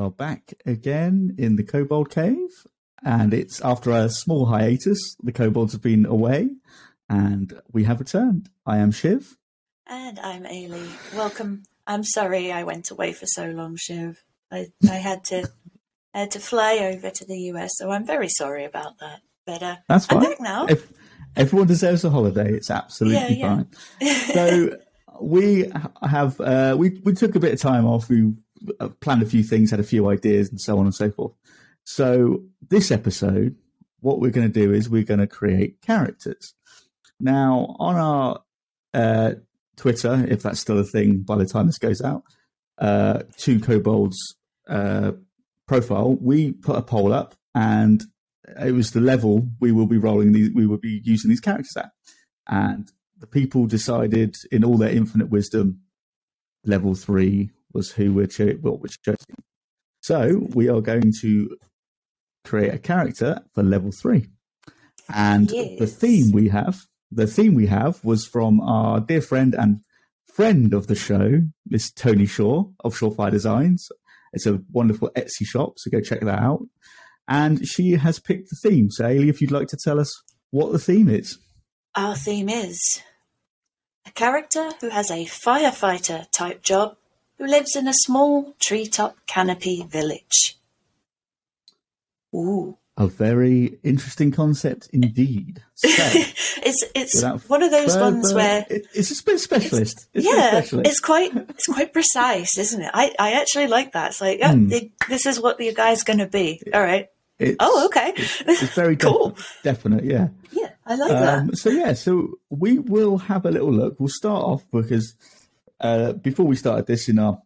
are back again in the Kobold Cave. And it's after a small hiatus. The kobolds have been away, and we have returned. I am Shiv. And I'm Ailey. Welcome. I'm sorry I went away for so long, Shiv. I, I had to I had to fly over to the US, so I'm very sorry about that. But uh, That's I'm fine. back now. If everyone deserves a holiday, it's absolutely Yeah, yeah. fine. So we have uh, we we took a bit of time off. We planned a few things, had a few ideas, and so on and so forth. So this episode, what we're going to do is we're going to create characters. Now on our uh, Twitter, if that's still a thing by the time this goes out, uh, two kobolds uh, profile, we put a poll up, and it was the level we will be rolling these, we will be using these characters at, and the people decided in all their infinite wisdom, level three was who we're cho- what we're choosing. So we are going to create a character for level three, and the theme we have, the theme we have was from our dear friend and friend of the show, Miss Toni Shaw of Shorefire Designs. It's a wonderful Etsy shop, so go check that out. And she has picked the theme. So, Ailey, if you'd like to tell us what the theme is. Our theme is a character who has a firefighter type job who lives in a small treetop canopy village. Ooh. A very interesting concept indeed. So, it's it's one of those ones where it- it's a bit specialist. It's, bit yeah, specialist. it's quite it's quite precise, isn't it? I, I actually like that. It's like, yeah, th- this is what the guy's going to be. All right. It's- Oh, okay. It's very Cool. defi- definite, yeah. Yeah, I like that. Um, so yeah, so we will have a little look. We'll start off because uh, before we started this in our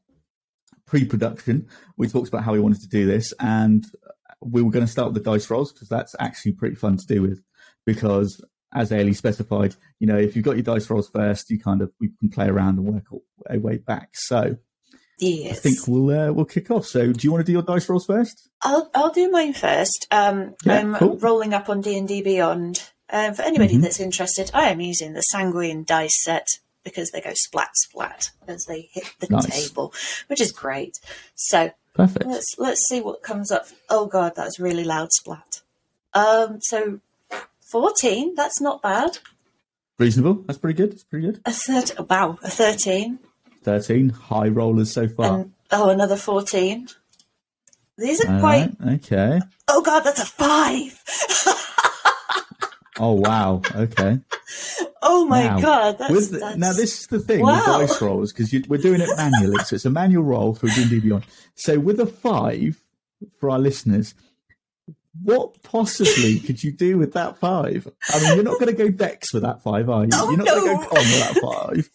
pre-production, we talked about how we wanted to do this, and we were going to start with the dice rolls because that's actually pretty fun to do with. Because as Ailey specified, you know, if you've got your dice rolls first, you kind of we can play around and work our way back. So Yes. I think we'll uh, we'll kick off. So do you want to do your dice rolls first? I'll I'll do mine first. Um, Yeah, I'm cool. rolling up on D and D Beyond. Um, for anybody Mhm. that's interested, I am using the Sanguine dice set because they go splat splat as they hit the Nice. table, which is great. So Perfect. let's let's see what comes up. Oh god, that's really loud splat. Um, so fourteen. That's not bad. Reasonable. That's pretty good. That's pretty good. A third. Wow, a thirteen. Thirteen high rollers so far. And oh, another fourteen. These are All quite. right, Okay. Oh god, that's a five. Oh wow. Okay. Oh my Now, god, that's, With that's now this is the thing Wow. with dice rolls because we're doing it manually, so it's a manual roll for D&D Beyond. So with a five for our listeners, what possibly could you do with that five? I mean, you're not going to go Dex with that five, are you? Oh, you're not going to go Con with that five.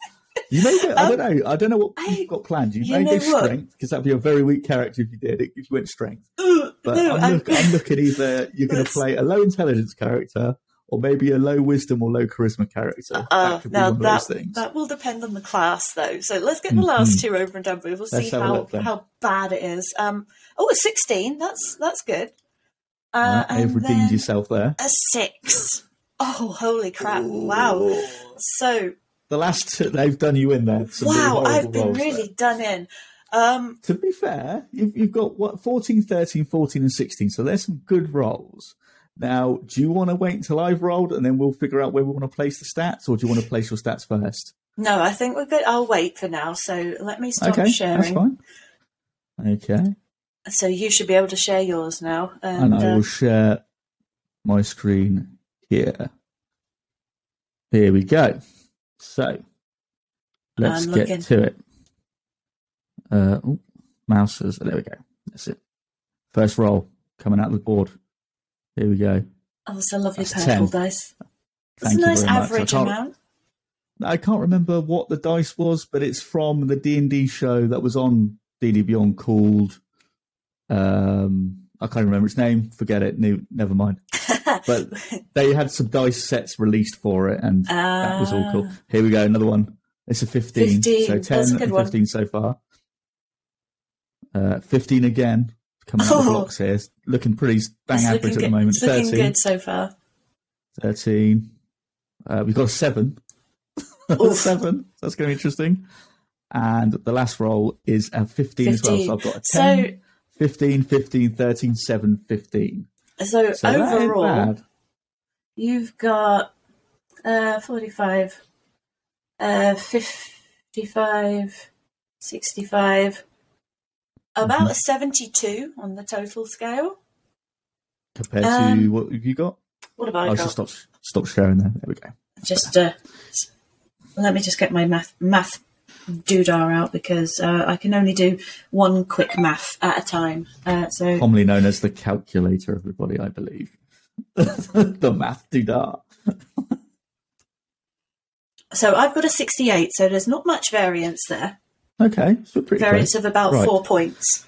You may go, I um, don't know. I don't know what I- you've got planned. You, you may go strength because that'd be a very weak character if you did. It if you went strength, but no, I'm, I'm- look, I'm looking either you're going to play a low intelligence character or maybe a low wisdom or low charisma character. Uh, that now that that will depend on the class, though. So let's get the last two over and done with. We'll Mm-hmm. Let's see how how bad it is. Um, oh, a sixteen. That's that's good. Uh, Right, you've redeemed yourself there. a six. Oh, holy crap! Wow. So The last two, they've done you in there. Some wow, I've been really there. done in. Um, To be fair, you've, you've got what 14, 13, 14, and 16. So there's some good rolls. Now, do you want to wait until I've rolled and then we'll figure out where we want to place the stats, or do you want to place your stats first? no, I think we're good. I'll wait for now. So let me stop okay, that's sharing. fine. Okay, So you should be able to share yours now. and And, I uh, will share my screen here. Here we go. So let's I'm get looking. to it. Uh, oh, mouse is there. We go. That's it. First roll coming out of the board. Here we go. oh, it's a lovely That's purple 10. dice. It's Thank a nice much. I average amount. I can't remember what the dice was, but it's from the D and D show that was on D&D Beyond called. Um, I can't remember its name. Forget it. No, never mind. But they had some dice sets released for it, and that was all cool. Ah. Here we go, another one. It's a fifteen, 15, so that's ten a good and one. fifteen so far. Uh, fifteen again, coming out of the Oh. blocks here. It's looking pretty bang It's average at the moment. It's looking good so far. 13. Uh, we've got a seven. Oof. seven. That's going to be interesting. and the last roll is a 15, as well. So I've got a So- 10, 15, 15, 13, 7, 15. So, So overall, you've got uh, 45, uh, 55, 65, about Mhm. a 72 on the total scale. compared to Um, what have you got? What have I I got? should stop stop sharing there. There we go. just uh, let me just get my math math doodah out because uh, I can only do one quick math at a time. Uh, so Commonly known as the calculator, everybody, I believe. the math doodah. so I've got a 68. So there's not much variance there. Okay, so pretty Variance close. of about Right. four points.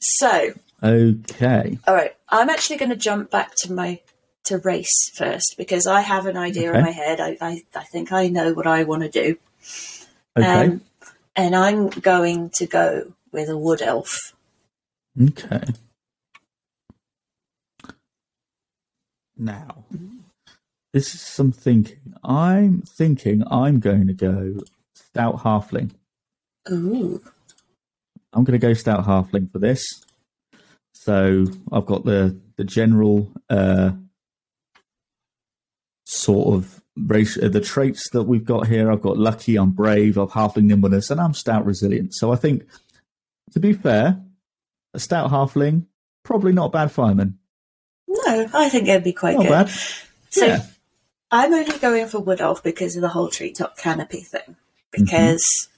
So Okay, all right, I'm actually going to jump back to my to race first because I have an idea Okay. in my head. I, I I think I know what I want to do. okay, Um, and I'm going to go with a wood elf. okay. Now, this is some thinking. I'm thinking I'm going to go stout halfling. Ooh. I'm going to go stout halfling for this. So I've got the the general uh, sort of race, uh, the traits that we've got here. I've got lucky, I'm brave, I've halfling nimbleness, and I'm stout resilient. So I think, to be fair, a stout halfling probably not a bad fireman. No, I think it'd be quite Not good. bad. So Yeah. I'm only going for wood elf because of the whole treetop canopy thing. Mm-hmm. Because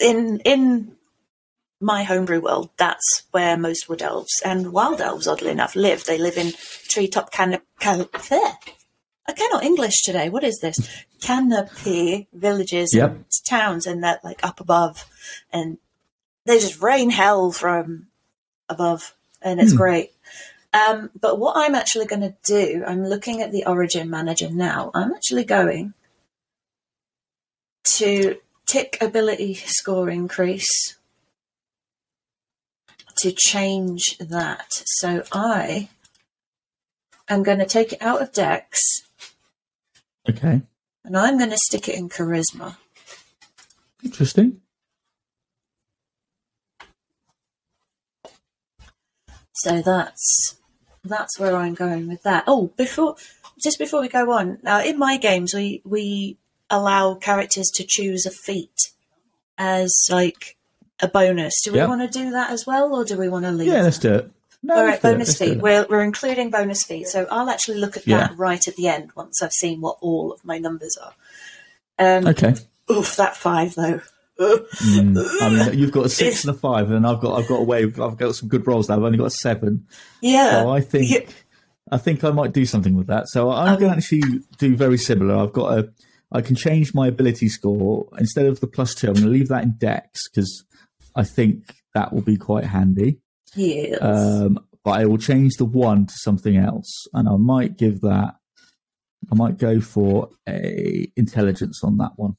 in in my homebrew world, that's where most wood elves and wild elves, oddly enough, live. They live in treetop canopy. Can- there. I cannot English today. What is this? Canopy villages Yep. and towns, and that like up above, and they just rain hell from above, and it's Hmm. great. Um, but what I'm actually going to do, I'm looking at the Origin Manager now. I'm actually going to tick ability score increase to change that. So I am going to take it out of Dex Okay. and I'm going to stick it in Charisma. Interesting. So that's that's where I'm going with that. Oh, before just before we go on, now in my games we we allow characters to choose a feat as like a bonus. Do we Yep. want to do that as well, or do we want to leave? Yeah, let's do it. No, All right, bonus feat. We're, we're including bonus feat, so I'll actually look at Yeah. that right at the end once I've seen what all of my numbers are. Um, Okay. Oof, that five though. Mm. I mean, you've got a six and a five, and I've got I've got a way. I've got some good rolls now. I've only got a seven. Yeah. So I think Yeah. I think I might do something with that. So I'm going to actually do very similar. I've got a I can change my ability score instead of the plus two. I'm going to leave that in Dex because I think that will be quite handy. Yes. Um, but I will change the one to something else, and I might give that. I might go for a intelligence on that one.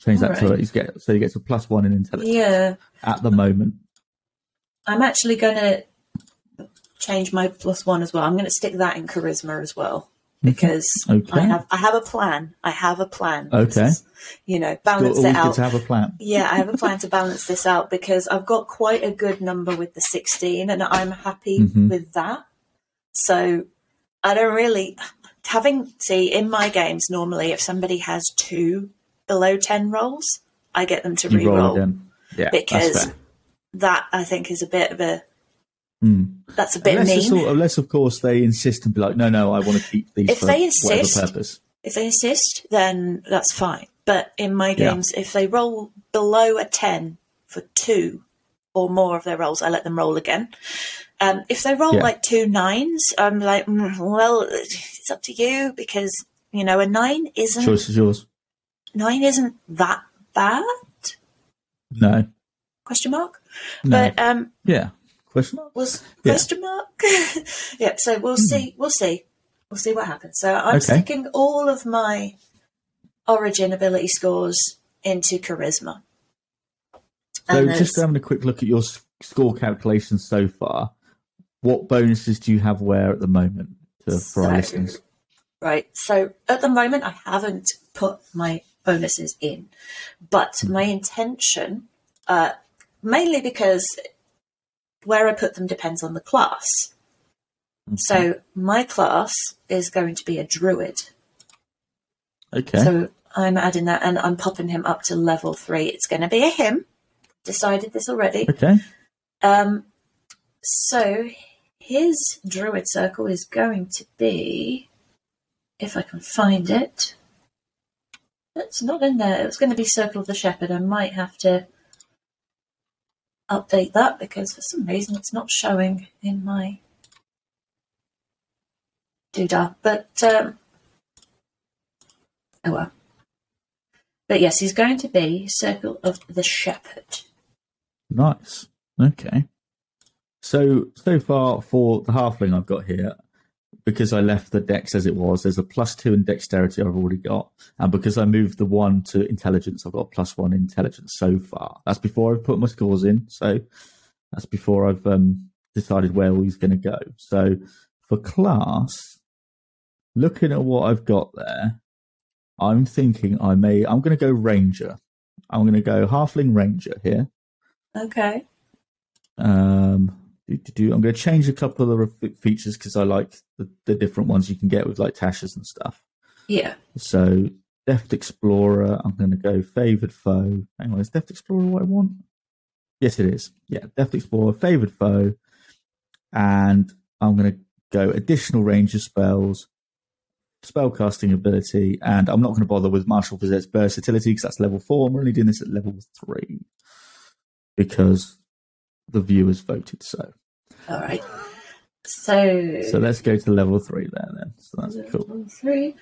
Change that to Alright. he's get so he gets a plus one in intelligence yeah. at the moment. I'm actually going to change my plus one as well. I'm going to stick that in charisma as well because Okay. I have I have a plan. I have a plan. Okay. Is, you know, balance it out. to have a plan. Yeah, I have a plan to balance this out because I've got quite a good number with the 16 and I'm happy Mhm. with that. So I don't really having see in my games normally if somebody has two below 10 rolls, I get them to You re-roll roll. Yeah, because that I think is a bit of a Mm. that's a bit Unless, mean. sort- unless, of course, they insist and be like, no, no, I want to keep these If for they whatever insist- purpose. If they insist, then that's fine. But in my Yeah. games, if they roll below a 10 for two or more of their rolls, I let them roll again. Um, if they roll Yeah. like two nines, I'm like, mm, well, it's up to you because, you know, a nine isn't, Choice is yours. nine isn't that bad? No. Question mark. No. But, um, yeah. Question mark? was Yeah. question mark? yeah. So we'll see. We'll see. We'll see what happens. So I'm Okay. sticking all of my origin ability scores into charisma. So And just having a quick look at your score calculations so far, what bonuses do you have where at the moment to, for our listeners? right. So at the moment, I haven't put my bonuses in. But my intention, uh, mainly because where I put them depends on the class. So my class is going to be a druid. Okay. So I'm adding that and I'm popping him up to level three. It's going to be a him. Decided this already. okay. Um, so his druid circle is going to be, if I can find it. It's not in there. It was going to be Circle of the Shepherd. I might have to update that because for some reason it's not showing in my doodah. But um, oh well. But yes, he's going to be Circle of the Shepherd. Nice. Okay. So so far for the halfling I've got here, because I left the dex as it was, there's a plus two in dexterity I've already got, and because I moved the one to intelligence, I've got a plus one intelligence so far. That's before I've put my scores in, so that's before I've um, decided where he's going to go. So for class, looking at what I've got there, I'm thinking I may. I'm going to go ranger. I'm going to go halfling ranger here. Okay. Um, do, do, do. I'm going to change a couple of the features because I like the, the different ones you can get with like Tasha's and stuff. Yeah. So, Deft Explorer, I'm going to go Favored Foe. Hang on, is Deft Explorer what I want? Yes, it is. Yeah, Deft Explorer, Favored Foe. And I'm going to go additional ranger spells, spellcasting ability, and I'm not going to bother with Martial Possess Versatility because that's level four. I'm only doing this at level three because the viewers voted so. All right. So, So let's go to level three there then. So that's cool. level three.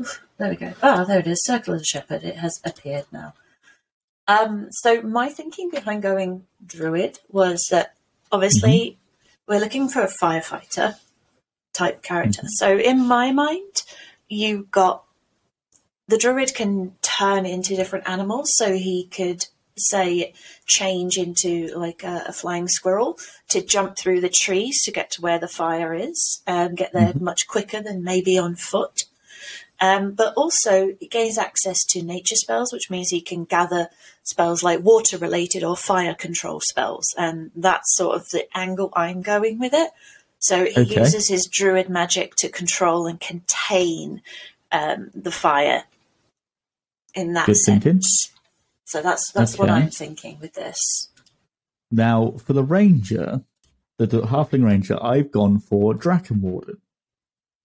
Oof, there we go. Ah, there it is. Circle of the Shepherd. It has appeared now. Um, so my thinking behind going druid was that obviously we're looking for a firefighter type character. So in my mind, you got the druid can turn into different animals. So he could say change into like a, a flying squirrel to jump through the trees to get to where the fire is and get there much quicker than maybe on foot. Um, but also, he gains access to nature spells, which means he can gather spells like water related or fire control spells. And that's sort of the angle I'm going with it. So he Okay. uses his druid magic to control and contain um, the fire in that Good sense. thinking. So that's that's what I'm thinking with this. Now, for the ranger, the, the halfling ranger, I've gone for Draken Warden.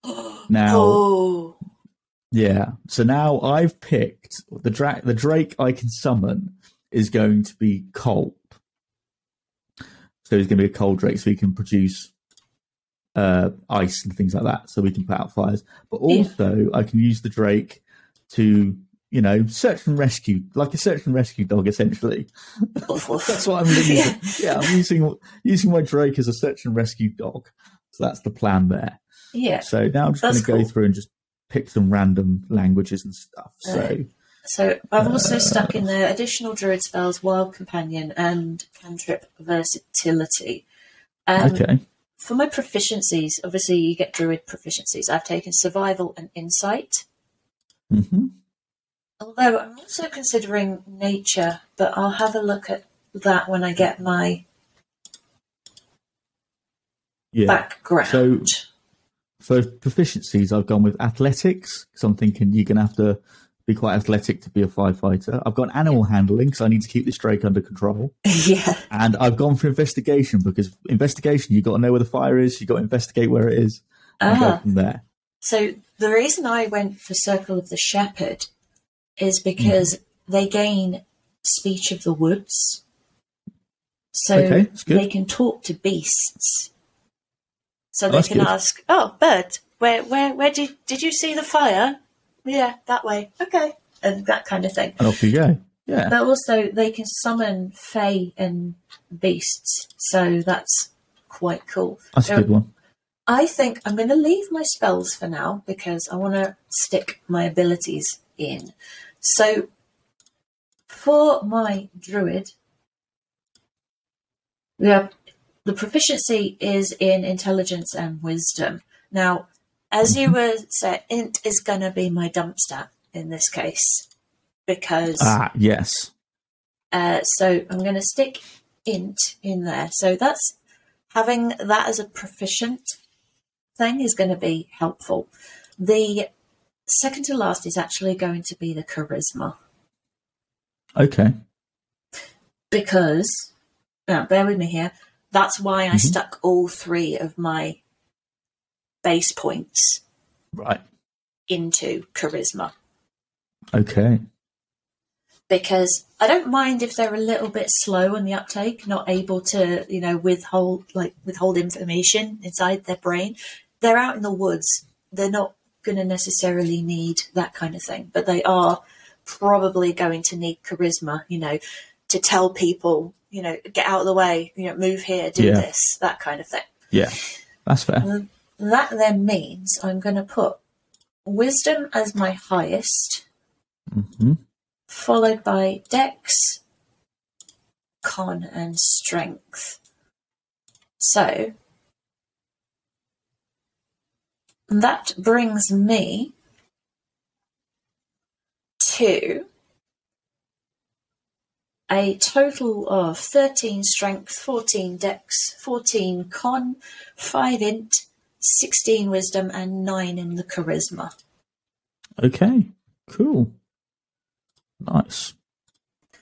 Now, Oh, yeah. So now I've picked the dra- the Drake I can summon is going to be cold. So he's going to be a cold Drake, so he can produce uh, ice and things like that, so we can put out fires. But Yeah. also, I can use the Drake to, you know, search and rescue, like a search and rescue dog, essentially. That's what I'm using. Yeah. yeah, I'm using using my Drake as a search and rescue dog. So that's the plan there. yeah. So now I'm just going to go through and just pick some random languages and stuff. So. So I've also stuck in there additional druid spells, wild companion, and cantrip versatility. Um, okay, For my proficiencies, obviously you get druid proficiencies. I've taken survival and insight. hmm Although I'm also considering nature, but I'll have a look at that when I get my yeah. background. So- For proficiencies, I've gone with athletics because I'm thinking you're going to have to be quite athletic to be a firefighter. I've got animal handling because I need to keep this Drake under control. yeah, And I've gone for investigation because investigation, you've got to know where the fire is, you've got to investigate where it is, and go Ah. from there. So the reason I went for Circle of the Shepherd is because they gain speech of the woods. So Okay, they can talk to beasts. So Oh, they that's can good. ask, "Oh, bird, where, where, where did did you see the fire? Yeah, that way. Okay, and that kind of thing. And off you go. Yeah. But also, they can summon fae and beasts, so that's quite cool. That's a good one. I think I'm going to leave my spells for now because I want to stick my abilities in. So, for my druid, yeah, the proficiency is in intelligence and wisdom. Now, as you were said, int is going to be my dump stat in this case. because Ah, yes. uh, so I'm going to stick int in there. So that's having that as a proficient thing is going to be helpful. The second to last is actually going to be the charisma Okay. because now bear with me here. That's why I Mhm. stuck all three of my base points Right. into charisma. Okay. because I don't mind if they're a little bit slow on the uptake, not able to, you know, withhold like withhold information inside their brain. They're out in the woods. They're not going to necessarily need that kind of thing, but they are probably going to need charisma, you know, to tell people, you know, get out of the way, you know, move here, do Yeah. this, that kind of thing. Yeah. That's fair. That then means I'm going to put wisdom as my highest, hmm followed by dex, con, and strength. So that brings me to a total of 13 strength, 14 dex, 14 con, 5 int, 16 wisdom, and 9 in the charisma. Okay. Cool. Nice.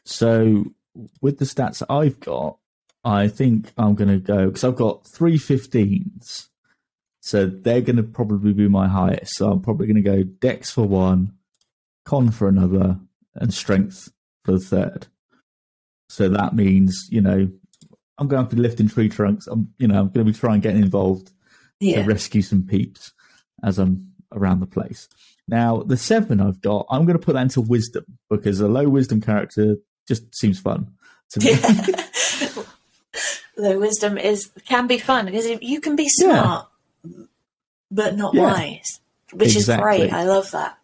So with the stats I've got, I think I'm going to go because I've got three 15s. So they're going to probably be my highest. So I'm probably going to go dex for one, con for another, and strength for the third. So that means, you know, I'm going to be lifting tree trunks. I'm, you know, I'm going to be trying getting involved Yeah. to rescue some peeps as I'm around the place. Now, the seven I've got, I'm going to put that into wisdom because a low wisdom character just seems fun to me. Yeah. Though wisdom is can be fun because you can be smart, but not Yeah. wise, which Exactly. is great. I love that.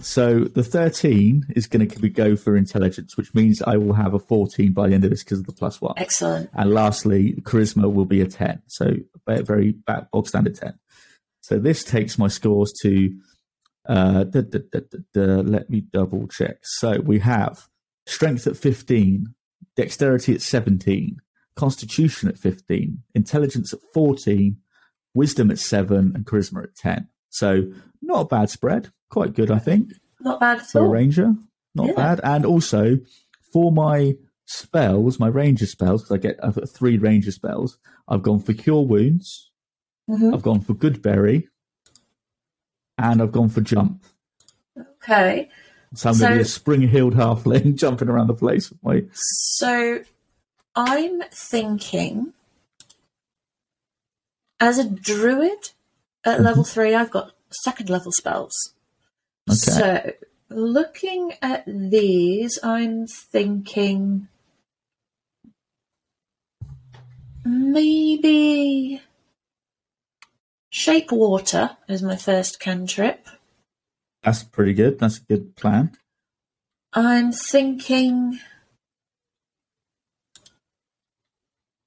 So the 13 is going to go for intelligence, which means I will have a 14 by the end of this because of the plus one. Excellent. And lastly, charisma will be a 10. So a very back bog standard 10. So this takes my scores to, uh, da, da, da, let me double check. So we have strength at 15, dexterity at 17, constitution at 15, intelligence at 14, wisdom at 7, and charisma at 10. So not a bad spread. Quite good, I think Not bad at for a all. ranger. Not Yeah. bad. And also for my spells, my ranger spells, because I get I've got three ranger spells. I've gone for cure wounds. Mhm. I've gone for good berry, and I've gone for jump. Okay. So I'm going to be a spring heeled halfling jumping around the place with my. So I'm thinking as a druid at mm-hmm. level three, I've got second level spells. Okay. So looking at these, I'm thinking maybe shape water is my first cantrip. That's pretty good. That's a good plan. I'm thinking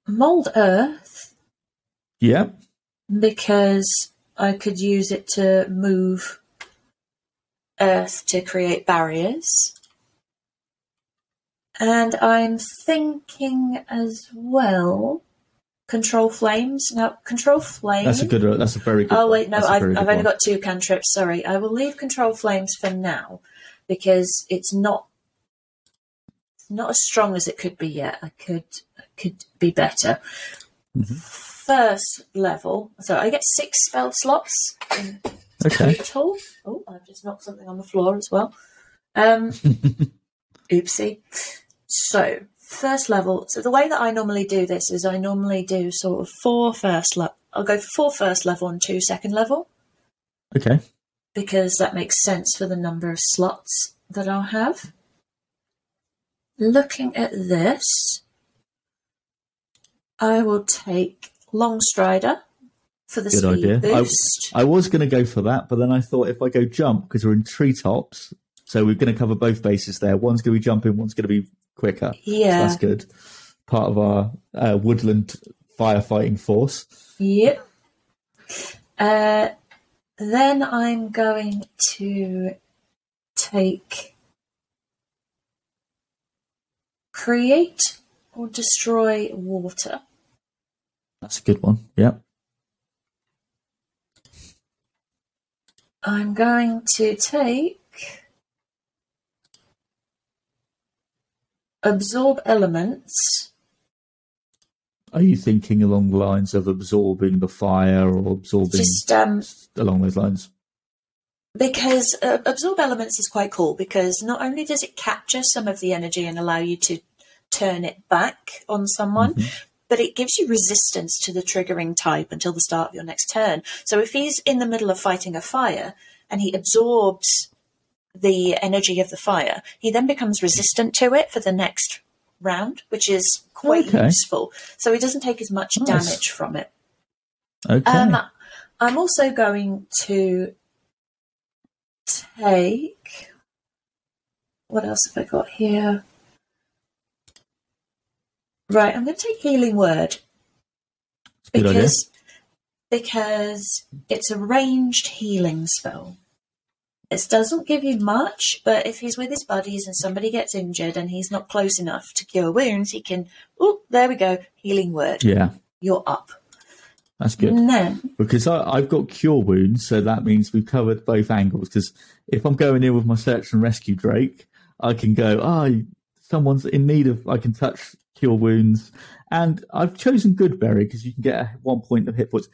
mold earth Yep. because I could use it to move earth to create barriers. And I'm thinking as well control flames. Now, control flame. That's a good. That's a very good. Oh wait, no, I've, I've only got two cantrips. Sorry, I will leave control flames for now because it's not not as strong as it could be yet. I could I could be better. Mhm. First level, so I get six spell slots in Okay. total. Oh, I've just knocked something on the floor as well. Um, oopsie. So first level. So the way that I normally do this is I normally do sort of four first level. I'll go for four first level and two second level Okay. because that makes sense for the number of slots that I'll have. Looking at this, I will take Long Strider for the Good speed idea. I- boost. I was going to go for that, but then I thought if I go jump because we're in treetops, so we're going to cover both bases there. One's going to be jumping, one's going to be quicker. So yeah. that's good. Part of our uh, woodland firefighting force. Yep. Uh, then I'm going to take create or destroy water. That's a good one. Yep. I'm going to take absorb elements. Are you thinking along the lines of absorbing the fire or absorbing Just um, along those lines? because uh, absorb elements is quite cool because not only does it capture some of the energy and allow you to turn it back on someone, but it gives you resistance to the triggering type until the start of your next turn. So if he's in the middle of fighting a fire and he absorbs the energy of the fire, he then becomes resistant to it for the next round, which is quite Okay. useful. So he doesn't take as much Nice. damage from it. Okay. Um, I'm also going to take. What else have I got here? Right, I'm going to take healing word Good idea. because because it's a ranged healing spell. It doesn't give you much, but if he's with his buddies and somebody gets injured and he's not close enough to cure wounds, he can. Oh, there we go. Healing word. yeah, You're up. that's good. And then because I, I've got cure wounds, so that means we've covered both angles. Because if I'm going in with my search and rescue Drake, I can go, oh, someone's in need of, I can touch cure wounds, and I've chosen Goodberry because you can get a, one point of hit points.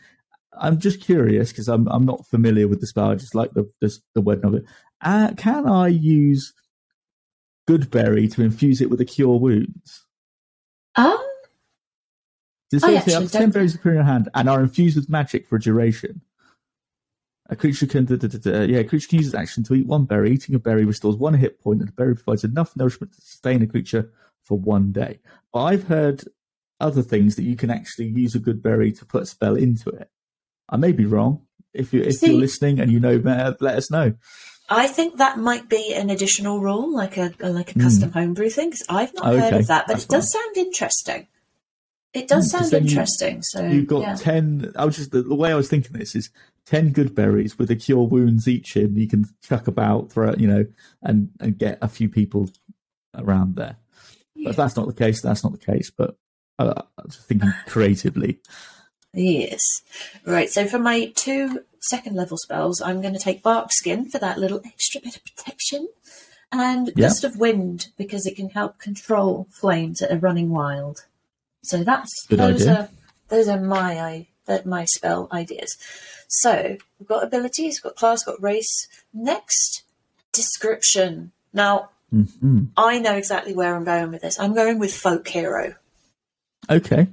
I'm just curious because I'm I'm not familiar with the spell. I just like the the, the word of it. Uh, can I use Goodberry to infuse it with a cure wounds? um, Does I actually don't 10 berries appear in your hand and are infused with magic for a duration? A creature can, da, da, da, yeah, a creature can use its action to eat one berry. Eating a berry restores one hit point, and the berry provides enough nourishment to sustain a creature for one day. But I've heard other things that you can actually use a good berry to put a spell into it. I may be wrong. If you if See- you're listening and you know better, let us know. I think that might be an additional rule, like a like a custom hmm. homebrew thing. Cause I've not heard of that, but that's it does sound interesting. It does Mm, sound then you- interesting. so You've got yeah. ten. I was just the, the way I was thinking this is ten good berries with a cure wounds each in. You can chuck about for you know and and get a few people around there. But if that's not the case, that's not the case. But uh, I'm just thinking creatively. Yes. Right. So for my two second level spells, I'm going to take Bark Skin for that little extra bit of protection, and Yeah. Gust of Wind because it can help control flames that are running wild. So that's Good those idea. are those are my my spell ideas. So we've got abilities, we've got class, we've got race. Next, description. Now hmm I know exactly where I'm going with this. I'm going with folk hero. Okay.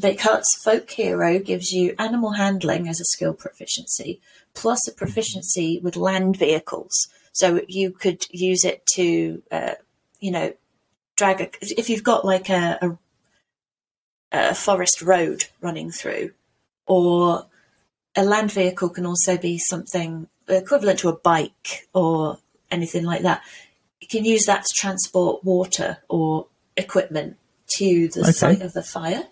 Because folk hero gives you animal handling as a skill proficiency, plus a proficiency with land vehicles. So you could use it to, uh, you know, drag a. If you've got like a, a a forest road running through, or a land vehicle can also be something equivalent to a bike or anything like that. You can use that to transport water or equipment to the Okay. site of the fire.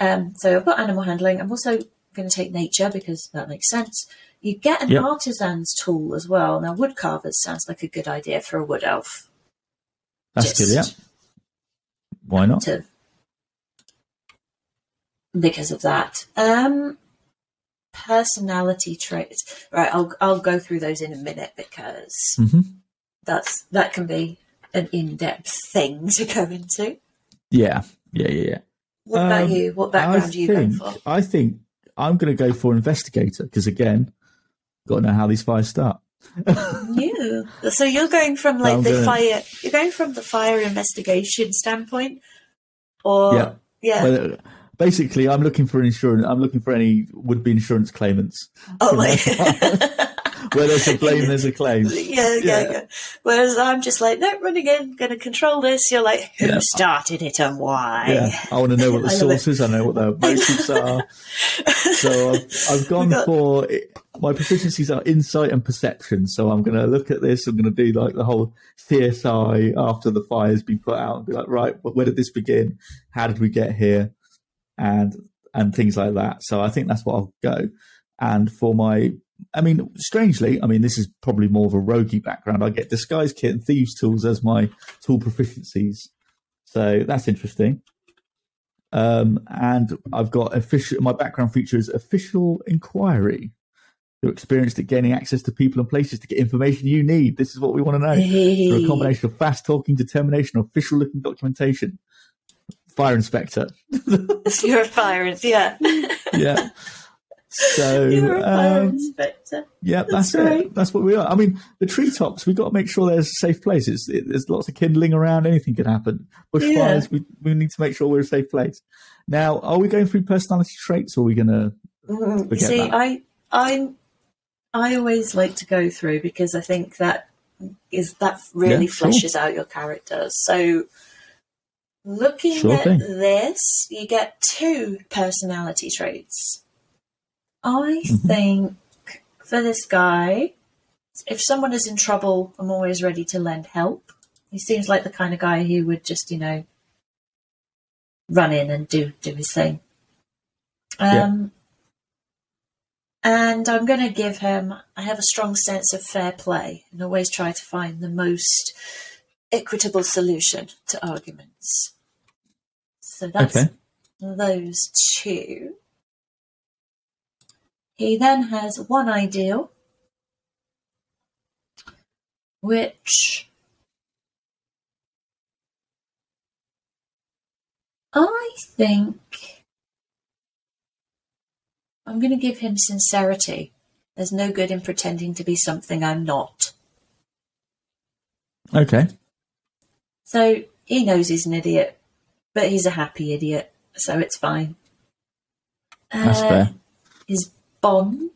Um, so I've got animal handling. I'm also going to take nature because that makes sense. You get an Yep. artisan's tool as well. Now, wood carvers sounds like a good idea for a wood elf. That's good. Yeah. Why not? To, because of that. Um, personality traits. Right, I'll I'll go through those in a minute because hmm that's that can be an in-depth thing to go into. Yeah. Yeah. Yeah. Yeah. What about Um, you? What I background are you going think for? I think I'm going to go for investigator because again, got to know how these fires start. You. So you're going from like I'm the gonna- fire. You're going from the fire investigation standpoint, or Yeah. yeah. Well, basically, I'm looking for insurance. I'm looking for any would-be insurance claimants. oh my. Where there's a blame, there's a claim. Yeah, yeah, Yeah. yeah. Whereas I'm just like, no, running in, going to control this. You're like, who Yeah. started it and why? Yeah, I want to know what the I love it. source is. I know what the motives are. So I've, I've gone got- for my proficiencies are insight and perception. So I'm going to look at this. I'm going to do like the whole CSI after the fire's been put out and be like, right, where did this begin? How did we get here? And and things like that. So I think that's what I'll go. And for my, I mean, strangely, I mean, this is probably more of a roguey background. I get disguise kit and thieves tools as my tool proficiencies. So that's interesting. Um, and I've got official. My background feature is official inquiry. You're experienced at gaining access to people and places to get information you need. This is what we want to know. Through a combination of fast talking, determination, official looking documentation. Fire inspector. You're a fire, ins- yeah. yeah. So You're a fire um, inspector. yeah, that's, That's right. it. That's what we are. I mean, the treetops. We've got to make sure there's a safe place. It's, it, there's lots of kindling around. Anything could happen. Bushfires. We we need to make sure we're a safe place. Now, are we going through personality traits, or are we going to? Mm, See, that. I, I, I always like to go through because I think that is that really Yeah, sure. fleshes out your character. So, looking Sure at this, you get two personality traits. I Mhm. think for this guy, if someone is in trouble, I'm always ready to lend help. He seems like the kind of guy who would just, you know, run in and do do his thing. Yeah. Um, and I'm going to give him. I have a strong sense of fair play, and always try to find the most equitable solution to arguments. So that's Okay. those two. He then has one ideal, which I think I'm going to give him sincerity. There's no good in pretending to be something I'm not. Okay. So he knows he's an idiot, but he's a happy idiot, so it's fine. That's Uh, fair. His bond.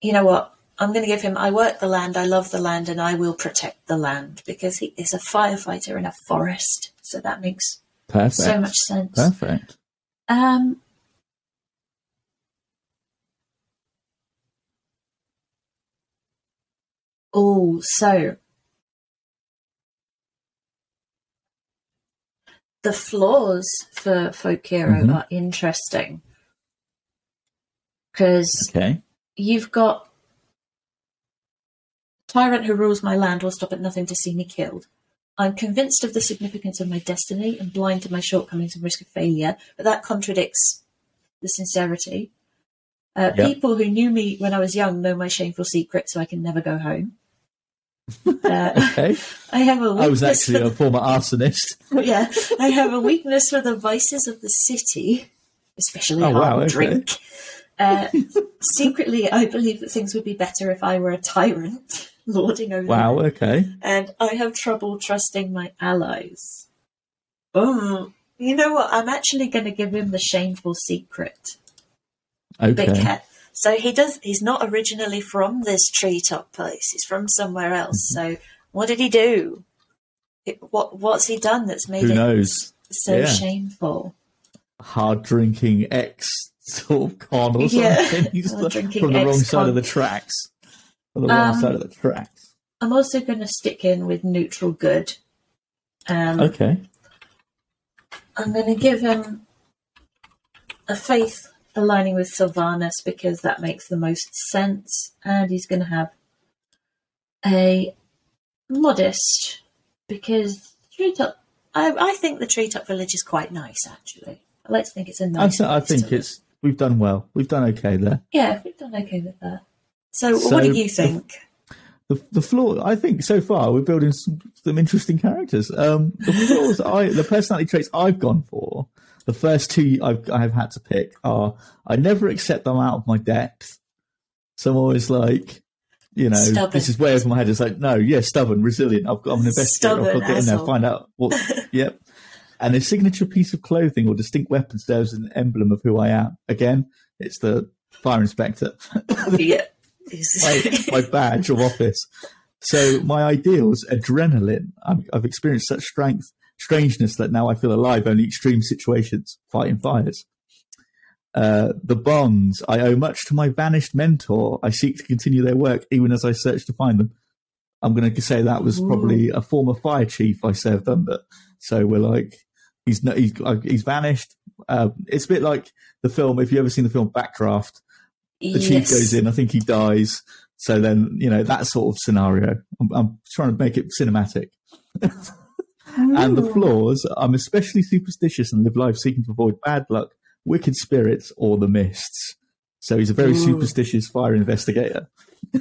You know what? I'm going to give him. I work the land. I love the land, and I will protect the land because he is a firefighter in a forest. So that makes Perfect. so much sense. Perfect. Um. Oh, so the flaws for Folk Hero Mhm. are interesting because Okay. you've got tyrant who rules my land will stop at nothing to see me killed. I'm convinced of the significance of my destiny and blind to my shortcomings and risk of failure, but that contradicts the sincerity. Uh, Yep. People who knew me when I was young know my shameful secret, so I can never go home. Uh, Okay. I have a I was actually a former arsonist. yeah, I have a weakness for the vices of the city, especially Oh, hard wow, okay. drink. Uh, secretly, I believe that things would be better if I were a tyrant lording over Wow. Okay. and I have trouble trusting my allies. Um, you know what? I'm actually going to give him the shameful secret. Okay. So he does. He's not originally from this treetop place. He's from somewhere else. Mm-hmm. So what did he do? It, what What's he done that's made Who it knows? so Yeah. shameful? Hard drinking ex sort of con or Yeah. something. He's Hard drinking from the wrong side of the tracks. From the wrong Um, side of the tracks. I'm also going to stick in with neutral good. Um, Okay. I'm going to give him a faith aligning with Silvanus because that makes the most sense, and he's going to have a modest because treetop. I, I think the treetop village is quite nice, actually. I like to think it's a nice. I to think live. it's we've done well. We've done okay there. yeah, we've done okay with that. So, So what do you the- think? The the flaw. I think so far we're building some, some interesting characters. Um, the flaws. I the personality traits I've gone for. The first two I've I've had to pick are I never accept them out of my depth. So I'm always like, you know, Stubborn. this is way over my head. It's like, no, yeah, stubborn, resilient. I've got, I'm an investigator. I've got to get in there, find out what. yep. And a signature piece of clothing or distinct weapon serves as an emblem of who I am. Again, it's the fire inspector. yeah. my, my badge of office. So my ideals, adrenaline. I'm, I've experienced such strength, strangeness that now I feel alive only extreme situations, fighting fires. Uh, the bonds. I owe much to my vanished mentor. I seek to continue their work even as I search to find them. I'm going to say that was probably a former fire chief I served under. So we're like, he's no, he's uh, he's vanished. Uh, it's a bit like the film. If you ever seen the film Backdraft, the chief goes in. I think he dies. So then, you know, that sort of scenario. I'm, I'm trying to make it cinematic. and the flaws, I'm especially superstitious and live life seeking to avoid bad luck, wicked spirits, or the mists. So he's a very Ooh. superstitious fire investigator.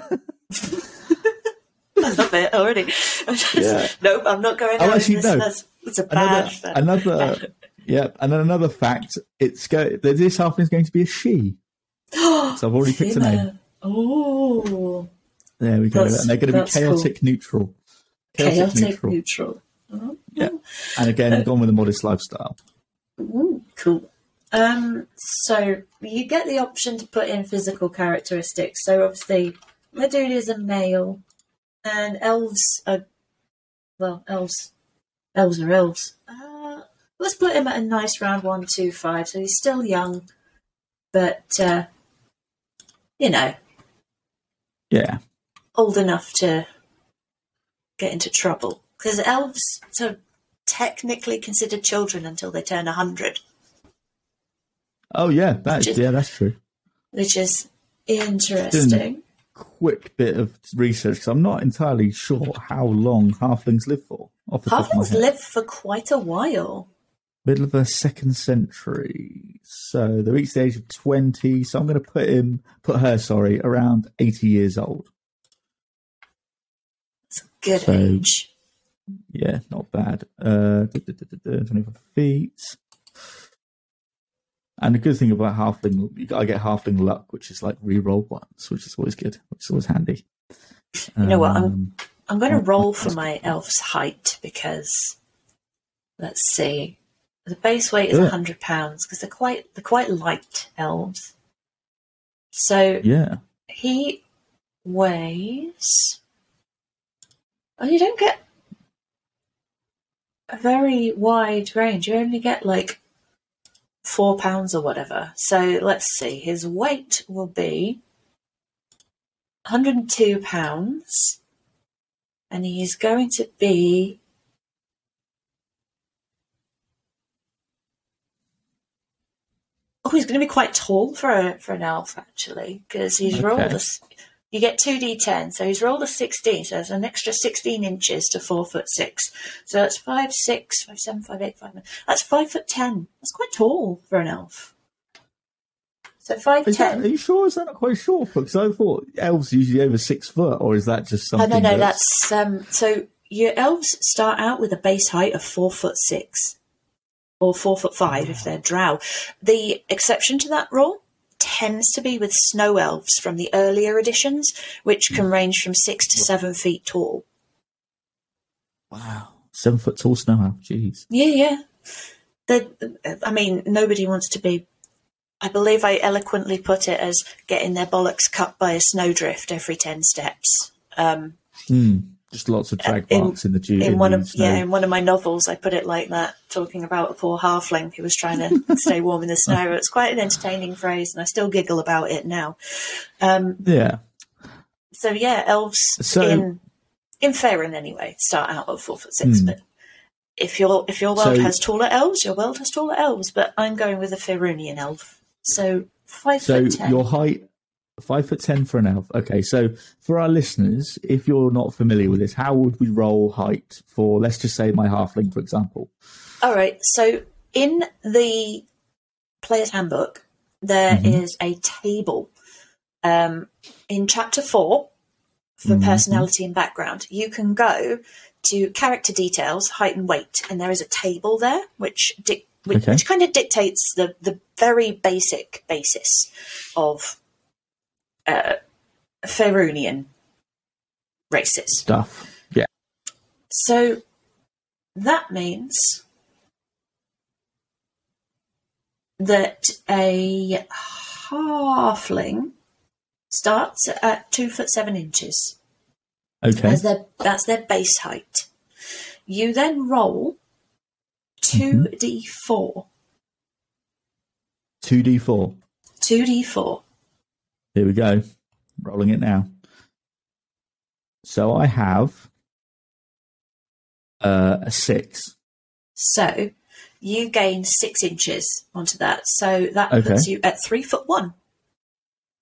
I love it already. I'm just, Yeah. Nope, I'm not going Oh, actually, no. That's, that's a Another, bad. another, yeah, and then another fact. It's go. This halfling is going to be a she. So I've already picked a name. Oh, There we go. That's- and they're going to be chaotic neutral. chaotic, neutral. Oh, Yeah. And again, gone with a modest lifestyle. Ooh, cool. Um, so you get the option to put in physical characteristics. So obviously, my dude is a male, and elves are well, elves, elves are elves. Uh, let's put him at a nice round one, two, five. So he's still young, but uh, you know, Yeah. old enough to get into trouble because elves are technically considered children until they turn a hundred. Oh yeah, that's Just- yeah, that's true. which is interesting. Quick bit of research because I'm not entirely sure how long halflings live for. Off the top of Halflings live for quite a while. middle of the second century. So they reached the age of twenty. So I'm going to put him, put her, sorry, around eighty years old. It's a good So- age. Yeah, not bad. Uh, duh, duh, duh, duh, duh, 25 feet. And the good thing about halfling, you gotta get halfling luck, which is like re-roll ones, which is always good, which is always handy. You know what, I'm- Um, I'm going to roll for my elf's height because let's see, the base weight is Yeah. hundred pounds because they're quite they're quite light elves. So yeah, he weighs. Oh, you don't get a very wide range. You only get like four pounds or whatever. So let's see. His weight will be 102 pounds, and he is going to be. Oh, he's going to be quite tall for a, for an elf actually, because he's Okay. rolled a. You get two d10, so he's rolled a 16, so there's an extra 16 inches to four foot six. So that's five six, five seven, five eight, five nine. That's five foot ten. That's quite tall for an elf. So five is that, ten. are you sure? Is that not quite short? Because I thought elves are usually over six foot, or is that just Oh something? no, no, that's um. So your elves start out with a base height of four foot six, or four foot five if they're drow. The exception to that rule tends to be with snow elves from the earlier editions, which can range from six to seven feet tall. wow, seven foot tall snow elf. Jeez. Yeah, yeah. The, I mean, nobody wants to be. I believe I eloquently put it as getting their bollocks cut by a snowdrift every ten steps. Um, Hmm. Just lots of drag in- marks in the Jew. in one of snow. yeah, in one of my novels, I put it like that, talking about a poor halfling who was trying to stay warm in the snow. It's quite an entertaining phrase, and I still giggle about it now. Um, yeah. so yeah, elves So- in in Faerun anyway start out at four foot six, Hmm. but if your if your world So- has taller elves, your world has taller elves. But I'm going with a Faerunian elf, so five So foot ten. your height, five foot ten for an elf. Okay, so for our listeners, if you're not familiar with this, how would we roll height for, let's just say, my halfling, for example? All right. So in the player's handbook, there is Mhm. a table. Um, in chapter four, for Mhm. personality and background, you can go to character details, height and weight, and there is a table there which dic- which, Okay. which kind of dictates the the very basic basis of uh, racist races. Stuff. Yeah. So that means that a halfling starts at two foot seven inches. Okay. Their, that's their base height. You then roll 2d4. Mm-hmm. 2d4. 2d4. Here we go. Rolling it now. So I have uh, a six. So you gain six inches onto that. So that Okay. puts you at three foot one.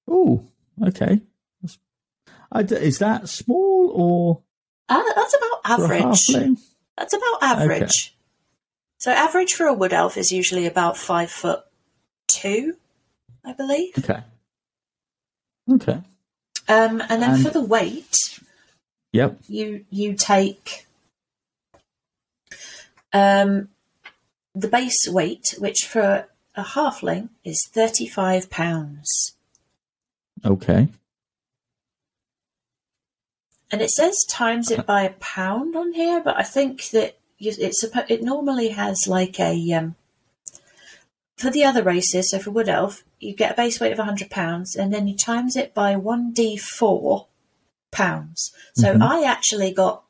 Oh, okay. That's- I d- is that small or Uh, that's about average. That's about average. So average for a wood elf is usually about five foot two, I believe. Okay. Okay. Um, and then And- for the weight, Yep. you you take um, the base weight, which for a halfling is thirty five pounds, Okay. and it says times it by a pound on here, but I think that you, it's a, it normally has like a um, for the other races. So for wood elf, you get a base weight of hundred pounds, and then you times it by one d four pounds. So Mhm. I actually got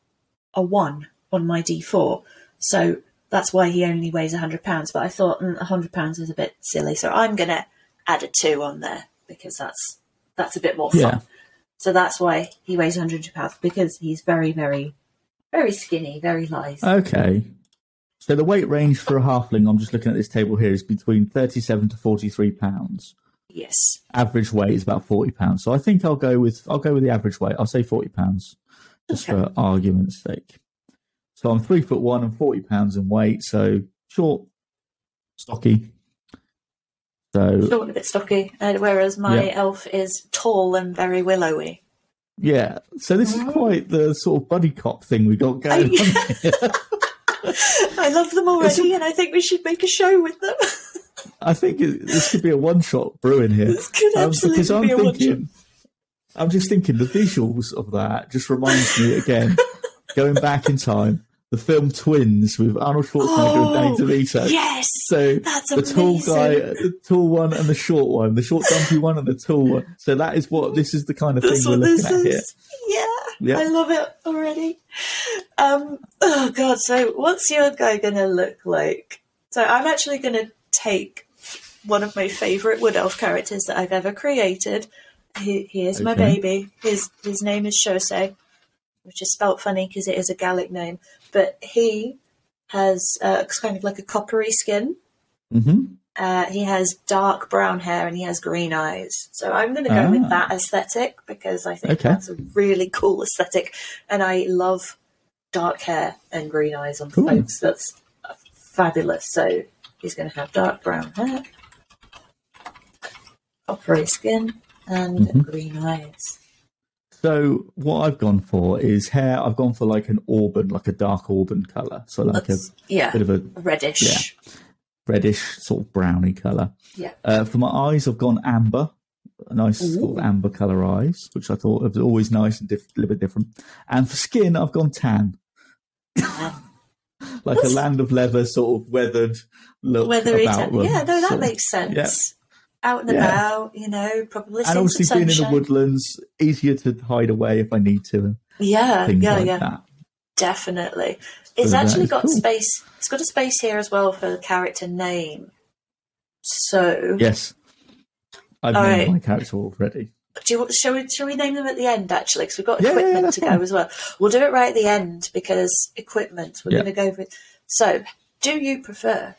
a one on my d4, so that's why he only weighs hundred pounds. But I thought mm, hundred pounds is a bit silly, so I'm gonna add a two on there because that's that's a bit more fun. Yeah. So that's why he weighs hundred pounds because he's very, very, very skinny, very light. Okay. So the weight range for a halfling, I'm just looking at this table here, is between 37 to 43 pounds. yes, Average weight is about 40 pounds. So I think I'll go with I'll go with the average weight. I'll say 40 pounds, just Okay. for argument's sake. So I'm three foot one and 40 pounds in weight. So short, stocky. So short and a bit stocky, whereas my Yeah. elf is tall and very willowy. yeah. So this is Oh. quite the sort of buddy cop thing we got oh, going on. I love them already, and I think we should make a show with them. I think it, this could be a one shot brewing here. this could Um, absolutely because I'm be a one shot. thinking, I'm just thinking the visuals of that just reminds me again, going back in time, the film Twins with Arnold Schwarzenegger and Danny DeVito. Yes, So that's the amazing. tall guy, the tall one, and the short one, the short dumpy one, and the tall one. So that is what this is the kind of That's thing we're looking at here. is. Yeah, Yeah. I love it already. Um, oh god, so what's your guy gonna look like? So I'm actually gonna take one of my favourite wood elf characters that I've ever created. He, he is my baby. His his name is Shosei, which is spelt funny because it is a Gallic name. But he has uh, kind of like a coppery skin. hmm Uh, he has dark brown hair and he has green eyes. So I'm going to go Ah. with that aesthetic because I think Okay. that's a really cool aesthetic. And I love dark hair and green eyes on Cool. folks. That's fabulous. So he's going to have dark brown hair, coppery skin, and Mhm. green eyes. So what I've gone for is hair. I've gone for like an auburn, like a dark auburn color. So like a yeah, bit of a reddish. Yeah. Reddish sort of browny color. Yeah. Uh, for my eyes, I've gone amber, a nice sort of amber color eyes, which I thought was always nice and diff- a little bit different. And for skin, I've gone tan, like a land of leather sort of weathered look Weathery about tan. Yeah, no, that makes sense. yeah. Out and Yeah. about, you know, probably And obviously being in the woodlands, easier to hide away if I need to, Yeah, yeah, like yeah. that. Definitely. It's So actually got cool. space. It's got a space here as well for the character name. So, Yes, I've All named right. my character already. do you, want- shall we shall we name them at the end? Actually, because we've got Yeah, yeah, yeah, equipment that's to fine. go as well. We'll do it right at the end because equipment. We're Yeah. going to go with. So, do you prefer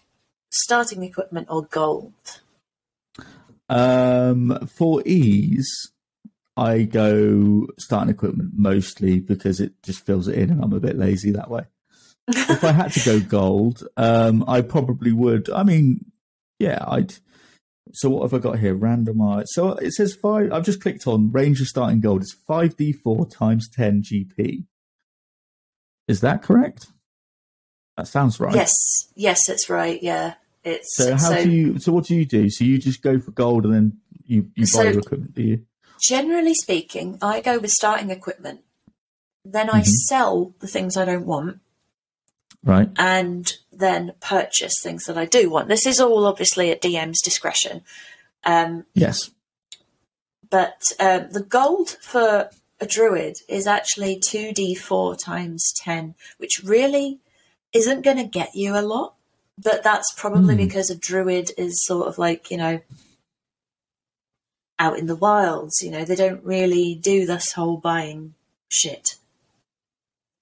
starting equipment or gold? Um, for ease, I go starting equipment mostly because it just fills it in, and I'm a bit lazy that way. if I had to go gold, um, I probably would. I mean, yeah, I'd. So what have I got here? Randomized. So it says five. I've just clicked on range of starting gold. It's five d four times ten GP. Is that correct? That sounds right. Yes, yes, it's right. Yeah, it's So how do you? So what do you do? So you just go for gold and then you you buy So- your equipment? Do you? Generally speaking, I go with starting equipment. Then I Mhm. sell the things I don't want Right. and then purchase things that I do want. This is all obviously at DM's discretion. Um, Yes. but um, the gold for a druid is actually 2d4 times 10, which really isn't going to get you a lot. But that's probably Hmm. because a druid is sort of like, you know, out in the wilds. You know, they don't really do this whole buying shit.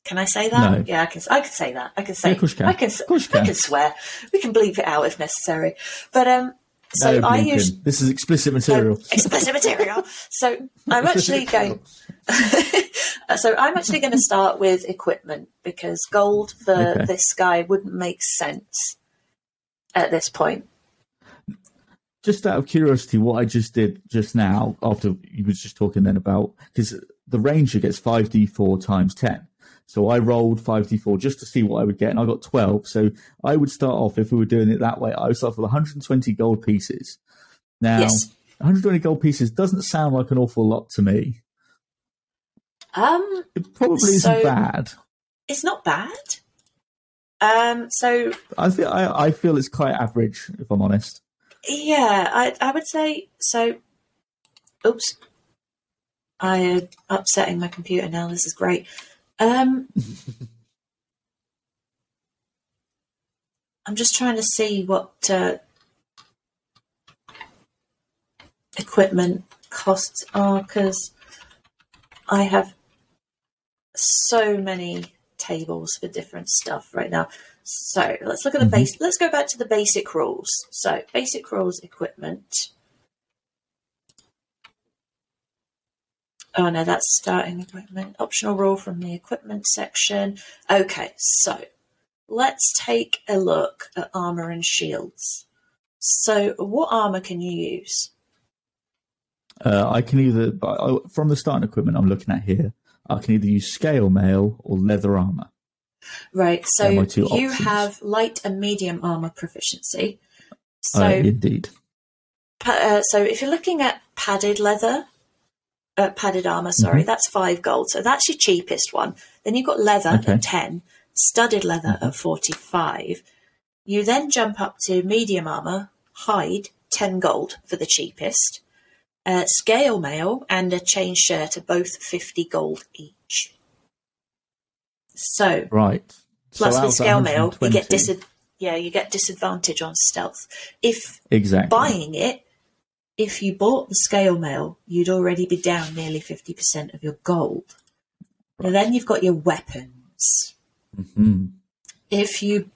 Can I say that? No. Yeah, I can. I can say that. I can say. Yeah, of course can. I can. Course you I can. can swear. We can bleep it out if necessary. But um, So no, I use this is explicit material. Explicit material. So I'm actually going. so I'm actually going to start with equipment because gold for Okay. this guy wouldn't make sense at this point. Just out of curiosity, what I just did just now, after you was just talking then about because the ranger gets five d four times ten. So I rolled five d four just to see what I would get, and I got twelve. So I would start off if we were doing it that way. I would start with 120 gold pieces. Now, Yes. 120 gold pieces doesn't sound like an awful lot to me. Um, It probably isn't So- bad. it's not bad. Um, so I feel I, I feel it's quite average, if I'm honest. Yeah, I I would say so. Oops, I am upsetting my computer now. This is great. Um, I'm just trying to see what uh, equipment costs are because I have so many tables for different stuff right now. So let's look at the Mhm. base. Let's go back to the basic rules. So basic rules, equipment. Oh no, that's starting equipment. Optional rule from the equipment section. Okay, so let's take a look at armor and shields. So, what armor can you use? Uh, I can either from the starting equipment I'm looking at here. I can either use scale mail or leather armor. Right, so They're my two you options. have light and medium armor proficiency. So, uh, indeed. uh, so if you're looking at padded leather, uh, padded armor, sorry, Mm-hmm. that's five gold. So that's your cheapest one. Then you've got leather Okay. Mm-hmm. at ten, studded leather at forty-five. You then jump up to medium armor, hide ten gold for the cheapest. Uh, scale mail and a chain shirt are both fifty gold each. So Right. plus so with scale mail, you get 120 dis- yeah, you get disadvantage on stealth. If exactly. buying it, if you bought the scale mail, you'd already be down nearly 50% of your gold. And then you've got your weapons. Mhm. If you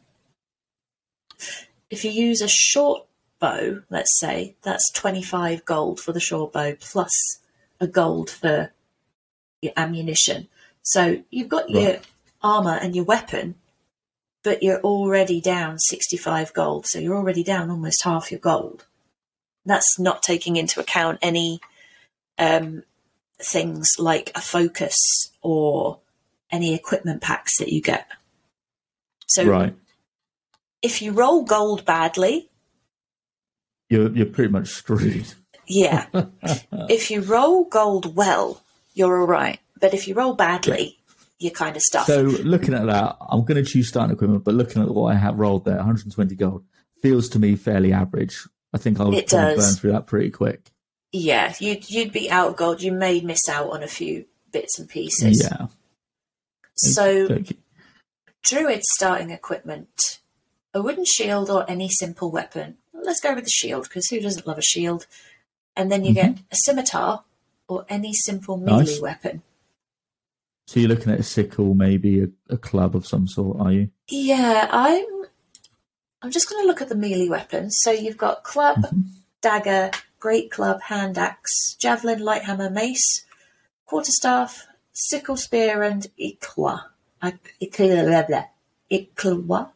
if you use a short bow, let's say, that's 25 gold for the short bow plus a gold for your ammunition. So you've got your Right. Armor and your weapon, but you're already down 65 gold. So you're already down almost half your gold. That's not taking into account any um, things like a focus or any equipment packs that you get. So Right. if you roll gold badly, You're you're pretty much screwed. yeah. if you roll gold well, you're all right. But if you roll badly, you're kind of stuffed. So looking at that, I'm going to choose starting equipment, but looking at what I have rolled there, 120 gold feels to me fairly average. I think I'll burn through that pretty quick. yeah, you'd you'd be out of gold. You may miss out on a few bits and pieces. Yeah. So Okay. druid starting equipment, a wooden shield or any simple weapon. Let's go with the shield because who doesn't love a shield? And then you get a scimitar or any simple melee Mm-hmm. Nice. weapon. So you're looking at a sickle, maybe a, a club of some sort, are you? Yeah, I'm. I'm just going to look at the melee weapons. So you've got club, Mhm. dagger, great club, hand axe, javelin, light hammer, mace, quarterstaff, sickle spear, and eclat. I- Eclat. blah, blah. Eclat.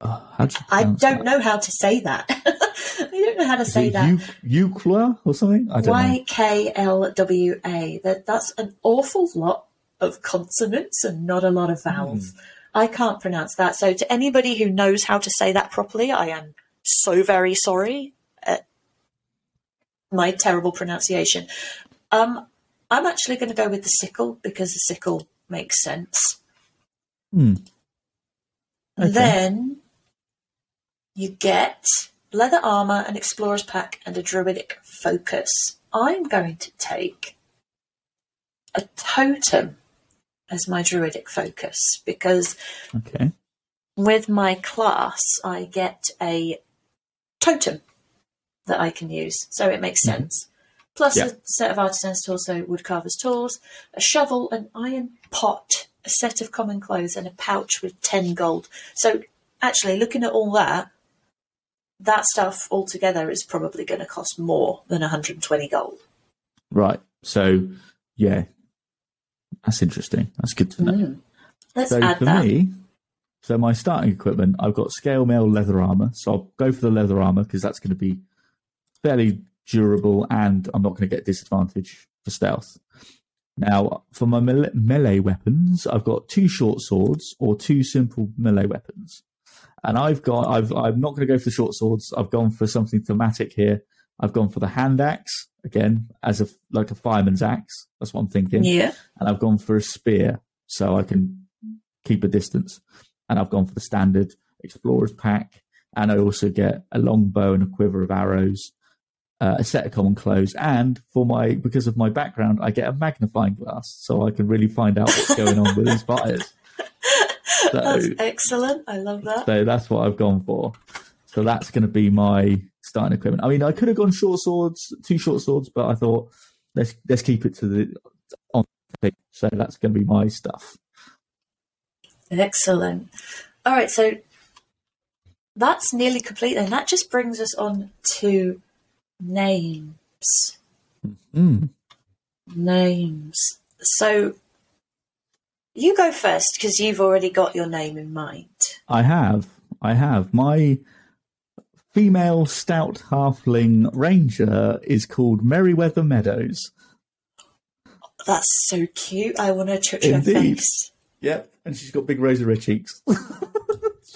Uh, how do I don't that? know how to say that. I don't know how to say that. Eucla or something? I don't Y K L W A. That that's an awful lot of consonants and not a lot of vowels. Hmm. I can't pronounce that. So to anybody who knows how to say that properly, I am so very sorry at my terrible pronunciation. Um, I'm actually going to go with the sickle because the sickle makes sense. Hmm. Okay. Then you get leather armor, an explorer's pack, and a druidic focus. I'm going to take a totem as my druidic focus because Okay. with my class, I get a totem that I can use, so it makes mm-hmm. sense. Plus Yeah. a set of artisan's tools, so woodcarver's tools, a shovel, an iron pot, a set of common clothes, and a pouch with 10 gold. So, actually, looking at all that, that stuff altogether is probably going to cost more than 120 gold. Right. So, yeah, that's interesting. That's good to know. Mm. Let's So add for that. me, so my starting equipment, I've got scale mail leather armor. So I'll go for the leather armor because that's going to be fairly durable, and I'm not going to get disadvantage for stealth. Now, for my melee weapons, I've got two short swords or two simple melee weapons, and I've got I've I'm not going to go for the short swords. I've gone for something thematic here. I've gone for the hand axe again as a like a fireman's axe. That's what I'm thinking Yeah. and I've gone for a spear so I can keep a distance. And I've gone for the standard explorer's pack, and I also get a long bow and a quiver of arrows, uh, a set of common clothes, and for my because of my background, I get a magnifying glass so I can really find out what's going on with these fires. So, That's excellent. I love that. so that's what I've gone for. So that's going to be my starting equipment. I mean, I could have gone short swords, two short swords, but I thought let's let's keep it to the on. So that's going to be my stuff. Excellent. All right, so that's nearly complete, and that just brings us on to names. Mm. Names. So you go first because you've already got your name in mind. I have, I have. My female stout halfling ranger is called Merryweather Meadows. That's so cute. I want to touch her face. Yep, and she's got big rosy red cheeks.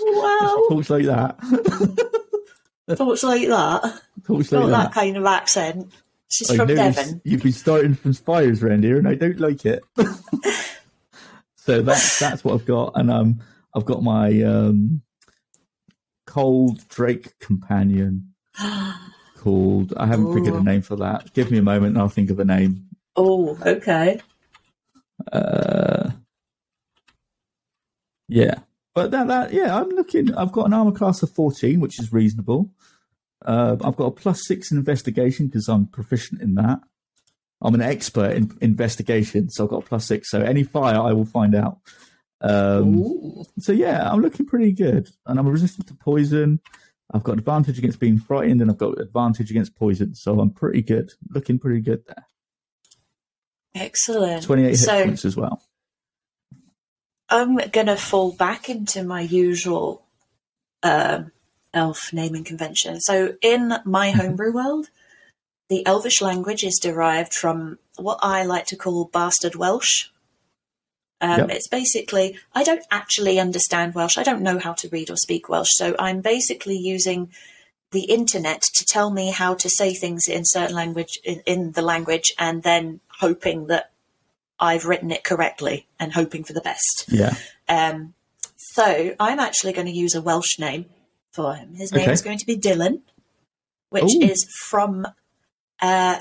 Wow. Talks like that. Talks like that. Talks like that that. kind of accent. She's I from Devon. You've been starting from spires around here, and I don't like it. so that's that's what I've got, and um, I've got my um, cold Drake companion called. I haven't figured a name for that. Give me a moment, and I'll think of a name. Oh, okay. Uh, yeah, but that that yeah, I'm looking. I've got an armor class of 14, which is reasonable. Uh, I've got a plus six in investigation because I'm proficient in that. I'm an expert in investigation, so I've got a plus six. So any fire, I will find out. Um, so yeah, I'm looking pretty good, and I'm resistant to poison. I've got advantage against being frightened, and I've got advantage against poison. So I'm pretty good, looking pretty good there. Excellent. 28 hit so points as well. I'm going to fall back into my usual um, elf naming convention. So, in my homebrew world, the elvish language is derived from what I like to call bastard Welsh. Um, Yep. It's basically, I don't actually understand Welsh. I don't know how to read or speak Welsh. So, I'm basically using the internet to tell me how to say things in certain language, in, in the language, and then hoping that I've written it correctly and hoping for the best. Yeah. Um, so I'm actually going to use a Welsh name for him. His name Okay. is going to be Dylan, which Ooh. is from uh,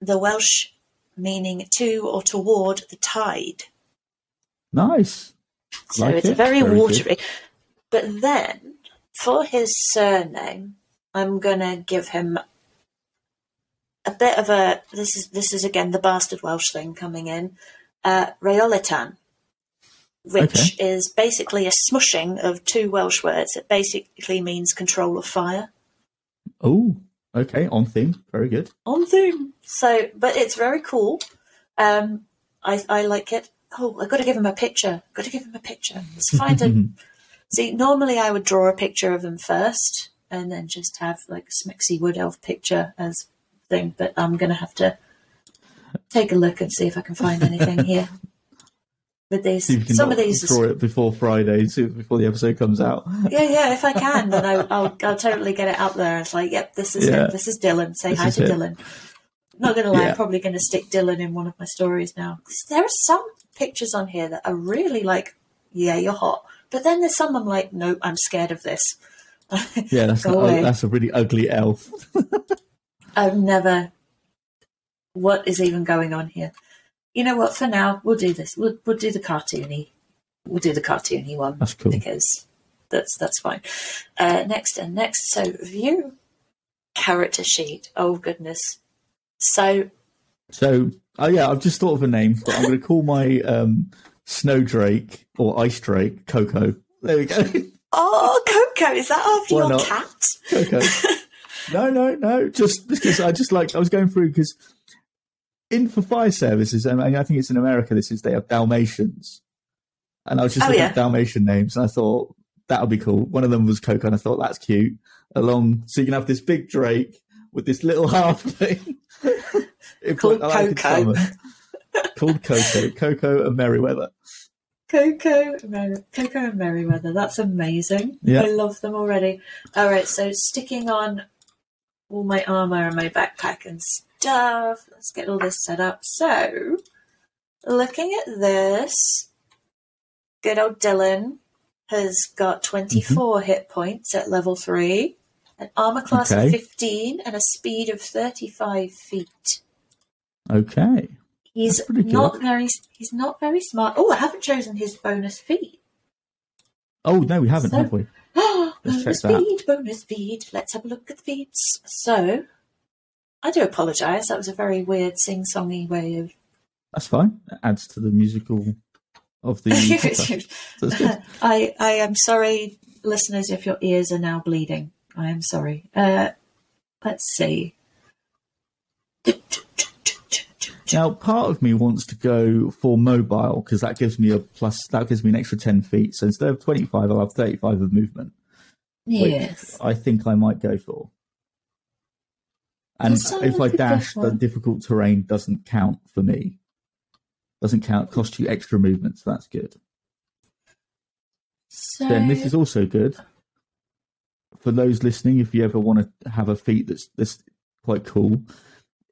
the Welsh meaning to or toward the tide. Nice. So Like it's it. very, Very good. watery. But then for his surname, I'm going to give him a bit of a this is this is again the bastard Welsh thing coming in. Uh Rheolitân, which is basically a smushing of two Welsh words. It basically means control of fire. Oh, okay, on theme. Very good. On theme. So but it's very cool. Um I I like it. Oh, I've got to give him a picture. Got to give him a picture. Let's find a See, normally I would draw a picture of him first and then just have like a Smixy Wood Elf picture as thing, but I'm going to have to take a look and see if I can find anything here. With these, See if you can some of these, draw it before Friday, before the episode comes out. yeah, yeah. If I can, then I, I'll, I'll totally get it up there. It's like, yep, this is Yeah. This is Dylan. Say This hi to him. Dylan. Not gonna lie, Yeah. I'm probably gonna stick Dylan in one of my stories now. There are some pictures on here that are really like, yeah, you're hot. But then there's some I'm like, nope, I'm scared of this. Yeah, that's a, that's a really ugly elf. I've never. What is even going on here? You know what? For now, we'll do this. We'll we'll do the cartoony. We'll do the cartoony one That's cool. because that's that's fine. Uh, next and next. So view character sheet. Oh goodness. So So, oh yeah, I've just thought of a name, but I'm going to call my um, snow drake or ice drake Coco. There we go. oh, Coco, is that after Why your not? cat? Coco. no, no, no. Just because I just like I was going through because in for fire services, and I think it's in America. This is they have Dalmatians, and I was just Oh, looking yeah. at Dalmatian names, and I thought that would be cool. One of them was Coco, and I thought that's cute. Along, so you can have this big Drake with this little halfling It- Called I like Coco. Called Coco, Coco and Merryweather. Coco, Mer- Coco and Merryweather. That's amazing. Yeah. I love them already. All right, so sticking on all my armor and my backpack and stuff. Let's get all this set up. So, looking at this, good old Dylan has got 24 Mm-hmm. hit points at level 3, an armor class Okay. of 15, and a speed of 35 feet. Okay. He's pretty good. not very he's not very smart. Oh, I haven't chosen his bonus feat. Oh no, we haven't, So- have we? Let's bonus check that. feat, bonus feat. Let's have a look at the feats. So, I do apologise. That was a very weird sing-songy way of. That's fine. It adds to the musical of the. So. I I am sorry, listeners, if your ears are now bleeding. I am sorry. Uh, let's see. Now, part of me wants to go for mobile because that gives me a plus. That gives me an extra ten feet. So instead of twenty-five, I'll have thirty-five of movement. Yes. I think I might go for. And if I dash, the difficult terrain doesn't count for me. Doesn't count. Cost you extra movement, so that's good. So, Then this is also good for those listening. If you ever want to have a feat that's that's quite cool,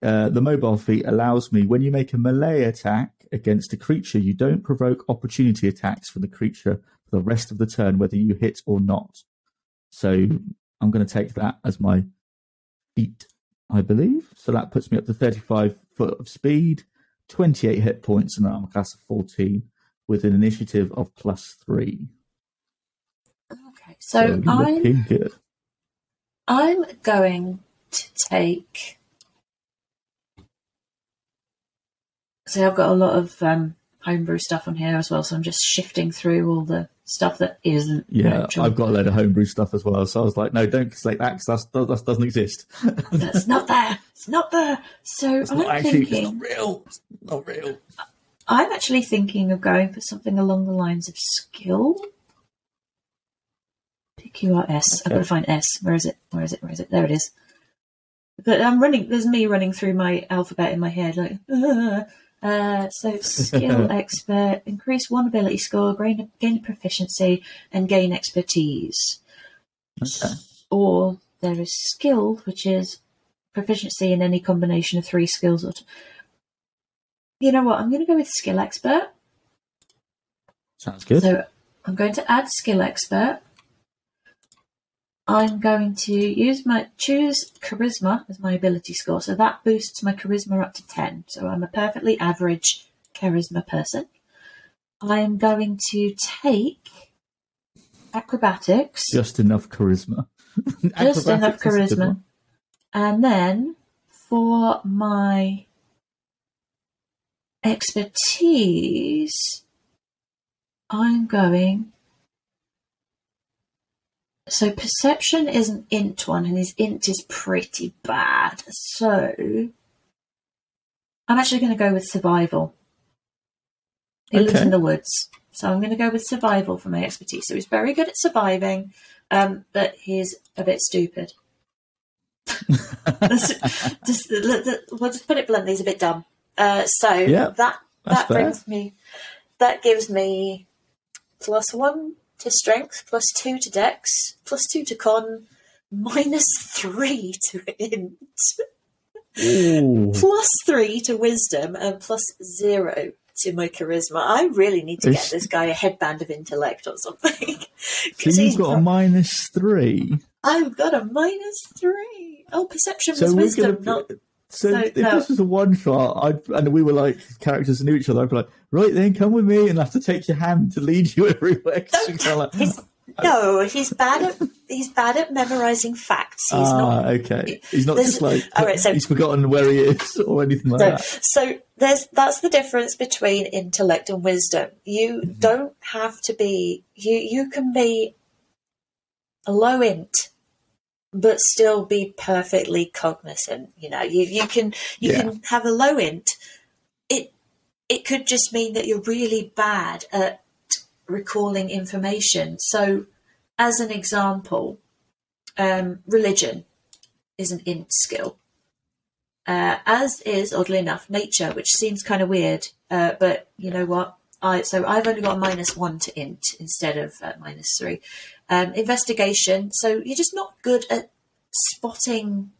uh, the mobile feat allows me when you make a melee attack against a creature, you don't provoke opportunity attacks for the creature for the rest of the turn, whether you hit or not. So I'm going to take that as my feat, I believe. So that puts me up to 35 foot of speed, 28 hit points, and an armor class of 14 with an initiative of plus three. okay. So, I'm good. I'm going to take. So I've got a lot of um, homebrew stuff on here as well. So I'm just shifting through all the stuff that isn't. Yeah. I've got a load of homebrew stuff as well. So I was like, no, don't select that because that that doesn't exist. That's not there. It's not there. So it's I'm not actually, thinking. it's not real. It's not real. I'm actually thinking of going for something along the lines of skill. PQRS. I've got to find S. Where is it? Where is it? Where is it? There it is. But I'm running. There's me running through my alphabet in my head, like. "Ah." Uh, so skill expert, increase one ability score, gain, gain proficiency, and gain expertise. Okay. Or there is skilled, which is proficiency in any combination of three skills. Or t- you know what? I'm going to go with skill expert. Sounds good. So I'm going to add skill expert. I'm going to use my choose charisma as my ability score. So that boosts my charisma up to 10. So I'm a perfectly average charisma person. I am going to take acrobatics, Just enough charisma. just enough Acrobatics is a good charisma. And then for my expertise, I'm going. So perception is an int one, and his int is pretty bad. So I'm actually going to go with survival. He lives in the woods, so I'm going to go with survival for my expertise. So he's very good at surviving, um, but he's a bit stupid. just, just, let- let- we'll just put it bluntly, he's a bit dumb. Uh, so Yeah, that that fair. brings me, that gives me plus one to strength, plus two to dex, plus two to con, minus three to int, plus three to wisdom, and plus zero to my charisma. I really need to get It's- this guy a headband of intellect or something. So you've got a minus three. I've got a minus three. Oh, perception So was wisdom, gonna. not so no, if no. this was a one shot, I'd, and we were like characters knew each other, I'd be like, right then, come with me, and I have to take your hand to lead you everywhere. kinda like, He's, no, he's bad at he's bad at memorizing facts. He's ah, not. okay. He's not just like all right, so- he's forgotten where he is or anything like No. that. So there's that's the difference between intellect and wisdom. You Mm-hmm. don't have to be you you can be a low int but still be perfectly cognizant. You know, you, you can you Yeah. can have a low int. It it could just mean that you're really bad at recalling information. So, as an example, um, religion is an int skill, uh, as is oddly enough nature, which seems kind of weird. Uh, but you know what? I so I've only got a minus one to int instead of uh, minus three. Um, investigation. So you're just not good at spotting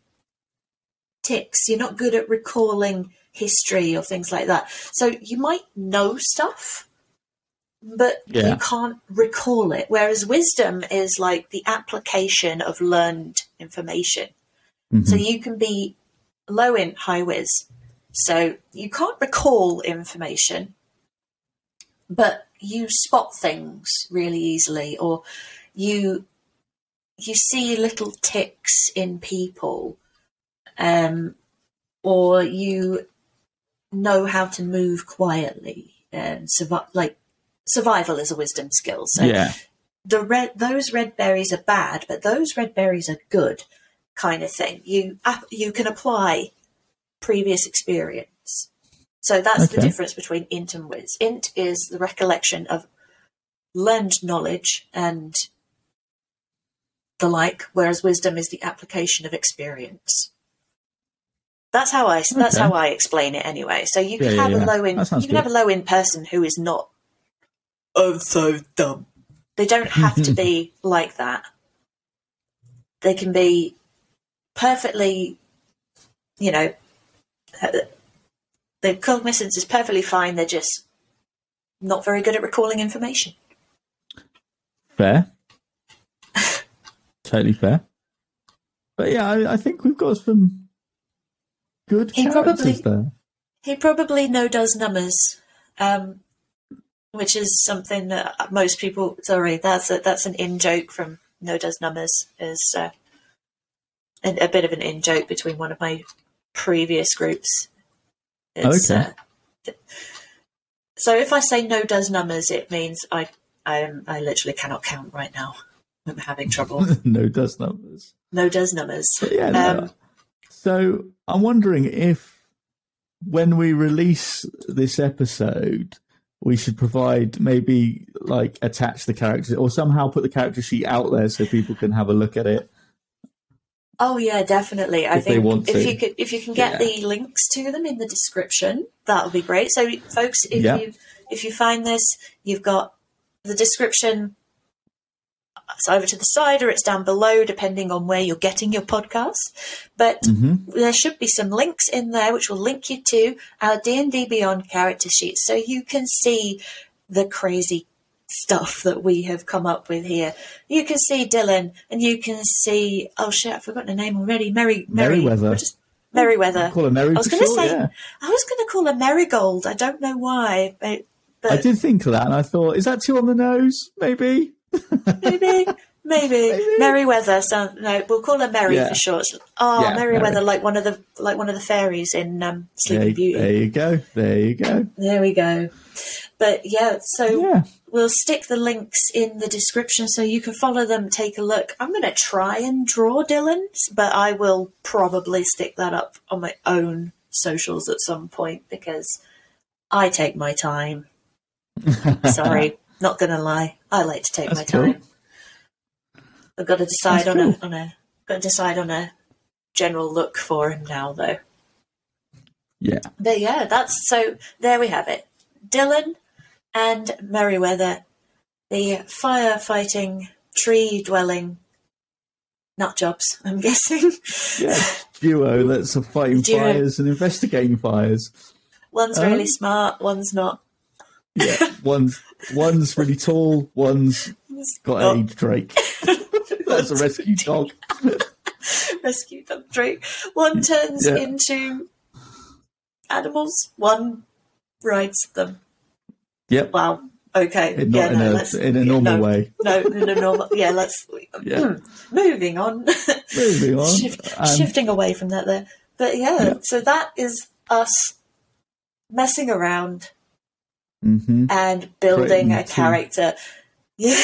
ticks. You're not good at recalling history or things like that. So you might know stuff, but Yeah. you can't recall it. Whereas wisdom is like the application of learned information. Mhm. So you can be low in high whiz. So you can't recall information, but you spot things really easily, or you you see little ticks in people, um, or you know how to move quietly and survive. Like survival is a wisdom skill. So yeah, the red those red berries are bad, but those red berries are good, kind of thing. You you can apply previous experience. So that's the difference between int and whiz. Int is the recollection of learned knowledge and the like, whereas wisdom is the application of experience. That's how I that's Okay. how I explain it anyway. So you can Yeah, have yeah. a low in you can have a low in person who is not oh so dumb. They don't have to be like that. They can be perfectly, you know, their cognizance is perfectly fine. They're just not very good at recalling information. fair, totally fair. But yeah, I, I think we've got some good He characters probably- there. He probably no does numbers, um, which is something that most people. Sorry, that's a, that's an in joke from no does numbers. Is uh, a, a bit of an in joke between one of my previous groups. It's, Okay. uh, so if I say no does numbers, it means I I I literally cannot count right now. I'm having trouble. no does numbers. no does numbers. But yeah, no. Um, so I'm wondering if when we release this episode, we should provide maybe like attach the characters or somehow put the character sheet out there so people can have a look at it. Oh yeah, definitely. I think if you could if you can get Yeah. the links to them in the description, that would be great. So folks, if Yeah. you if you find this, you've got the description it's either to the side or it's down below, depending on where you're getting your podcast. But hmm there should be some links in there which will link you to our D&D Beyond character sheet so you can see the crazy stuff that we have come up with here. You can see Dylan and you can see oh shit, I've forgotten her name already. Mary Mary Merryweather. Merryweather. Call her Mary I was gonna short, say- yeah. I was going to call her Marigold. I don't know why, but, but I did think of that and I thought, is that too on the nose? Maybe. maybe, maybe, Maybe. Merryweather. So no, we'll call her Merry Yeah. for short. Oh, Yeah, Merryweather, like one of the like one of the fairies in um, There, Sleeping Beauty. there you go. There you go. There we go. But yeah, so Yeah. we'll stick the links in the description so you can follow them, take a look. I'm going to try and draw Dylan's, but I will probably stick that up on my own socials at some point because I take my time. Sorry, not going to lie. I like to take That's my cool. time. I've got to decide That's on a on a got to decide on a general look for him now though. Yeah. But yeah, that's so there we have it. Dylan and Merryweather, the firefighting, tree dwelling nut jobs, I'm guessing. Yeah. Duo that's a fighting Duo. fires and investigating fires. one's really Um, smart, one's not. Yeah. One's one's really tall, one's got Oh. age Drake. That's a rescue dog. rescue dog Drake. One turns Yeah. into animals, one rides them. Yep. Wow. Okay. In, yeah, in, no, a, let's, in a normal no, way. No, in a normal. Yeah, let's. Yeah. Moving on. Moving on. Shift, Um, shifting away from that there. But yeah, Yeah. so that is us messing around mhm. and building a character. Yeah.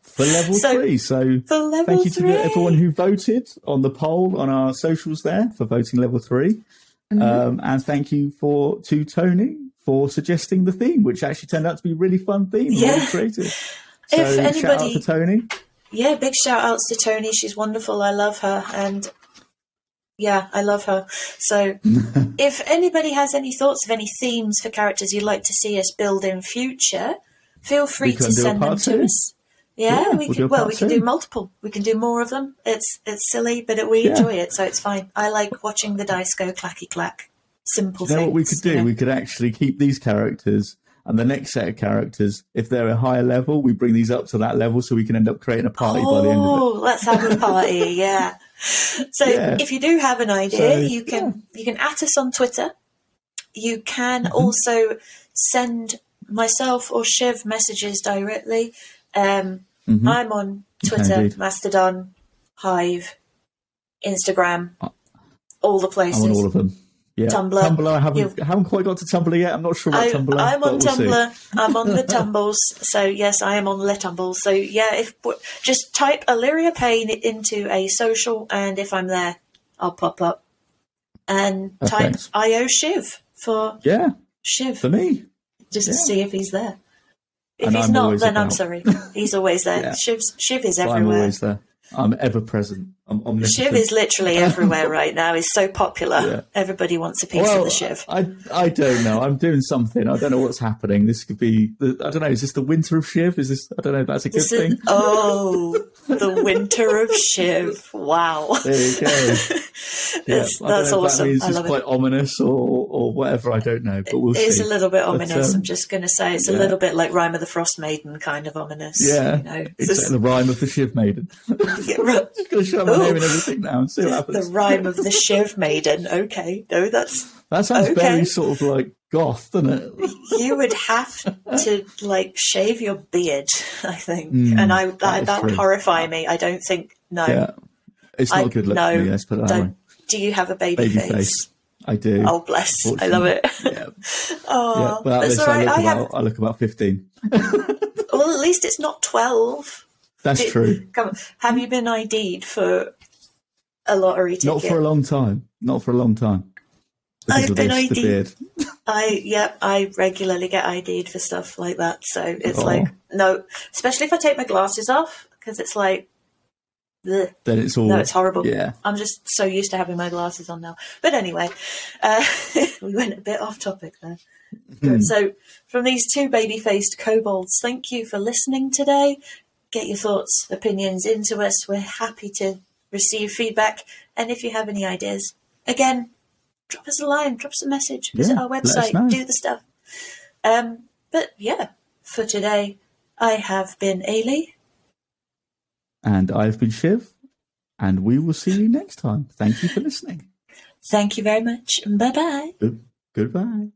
for level So, three. So For level thank you three. to everyone who voted on the poll on our socials there for voting level 3 Mm-hmm. Um, and thank you for to Toni for suggesting the theme, which actually turned out to be a really fun theme. Yeah. Really creative. So If shout out anybody- to Toni. yeah, big shout outs to Toni. She's wonderful. I love her. And yeah, I love her. So if anybody has any thoughts of any themes for characters you'd like to see us build in future, feel free to send them to two. us. Yeah, Yeah, we we'll can. well, we can do multiple. We can do more of them. It's it's silly, but we Yeah. enjoy it, so it's fine. I like watching the dice go clacky clack. Simple You know things. what we could do? you know. We could actually keep these characters and the next set of characters, if they're a higher level, we bring these up to that level so we can end up creating a party by the end of it. Oh, let's have a party, yeah. So Yeah. if you do have an idea, So, you can you can at us on Twitter. You can Mm-hmm. also send myself or Shiv messages directly. Um, Mhm. I'm on Twitter, indeed. Mastodon, Hive, Instagram, all the places. I'm on all of them. Yeah. Tumblr. Tumblr, I haven't, You've... haven't quite got to Tumblr yet. I'm not sure about I, Tumblr. I'm on we'll see. Tumblr. I'm on the Tumbles. So yes, I am on the Tumbles. So yeah, if just type Illyria Payne into a social, and if I'm there, I'll pop up. And type Perfect. IO Shiv for Yeah, Shiv, for me. just to see if he's there. If And he's I'm not, then I'm sorry. He's always there. Yeah. Shiv's, Shiv is I'm everywhere. always there. I'm ever present. I'm. Shiv is literally everywhere right now. He's so popular. Yeah. Everybody wants a piece well, of the Shiv. I I don't know. I'm doing something. I don't know what's happening. This could be. The, I don't know. Is this the winter of Shiv? Is this? I don't know. That's a good This thing. is, oh, the winter of Shiv. Wow. There you go. Yeah, That's, I don't know awesome. That means I it's love quite it. ominous or or whatever. I don't know, but we'll It is see. a little bit ominous. um, I'm just going to say it's a little bit like Rime of the Frostmaiden kind of ominous. yeah, You know, it's Just- the rhyme of the Shiv maiden. Yeah, right. Just gonna show my Ooh. name and everything now and see what the rhyme of the Shiv Maiden. Okay, no, that's That sounds Okay. very sort of like goth, doesn't it? you would have to like shave your beard. I think, Mm, and I that that, would horrify me. I don't think. No, Yeah, it's not I- a good look no, for me. Let's put it that don't. Do you have a baby, Baby face? face. I do. Oh, bless! I love it. Yeah, yeah. Oh, Without that's this, all I look I about have. I look about fifteen. Well, at least it's not twelve. That's Did- true. Come on. Have you been ID'd for a lottery ticket? Not for a long time. Not for a long time. Because I've been ID'd. I yep, I regularly get ID'd for stuff like that. So it's Oh. like no, especially if I take my glasses off because it's like, ugh. Then it's all. no, it's horrible. Yeah. I'm just so used to having my glasses on now. But anyway, uh, we went a bit off topic there. Hmm. So from these two baby-faced kobolds, thank you for listening today. Get your thoughts, opinions into us. We're happy to receive feedback. And if you have any ideas, again, drop us a line, drop us a message, visit Yeah, our website, do the stuff. Um, but yeah, for today, I have been Ailey. And I've been Shiv, and we will see you next time. Thank you for listening. Thank you very much. Bye bye. Good, goodbye.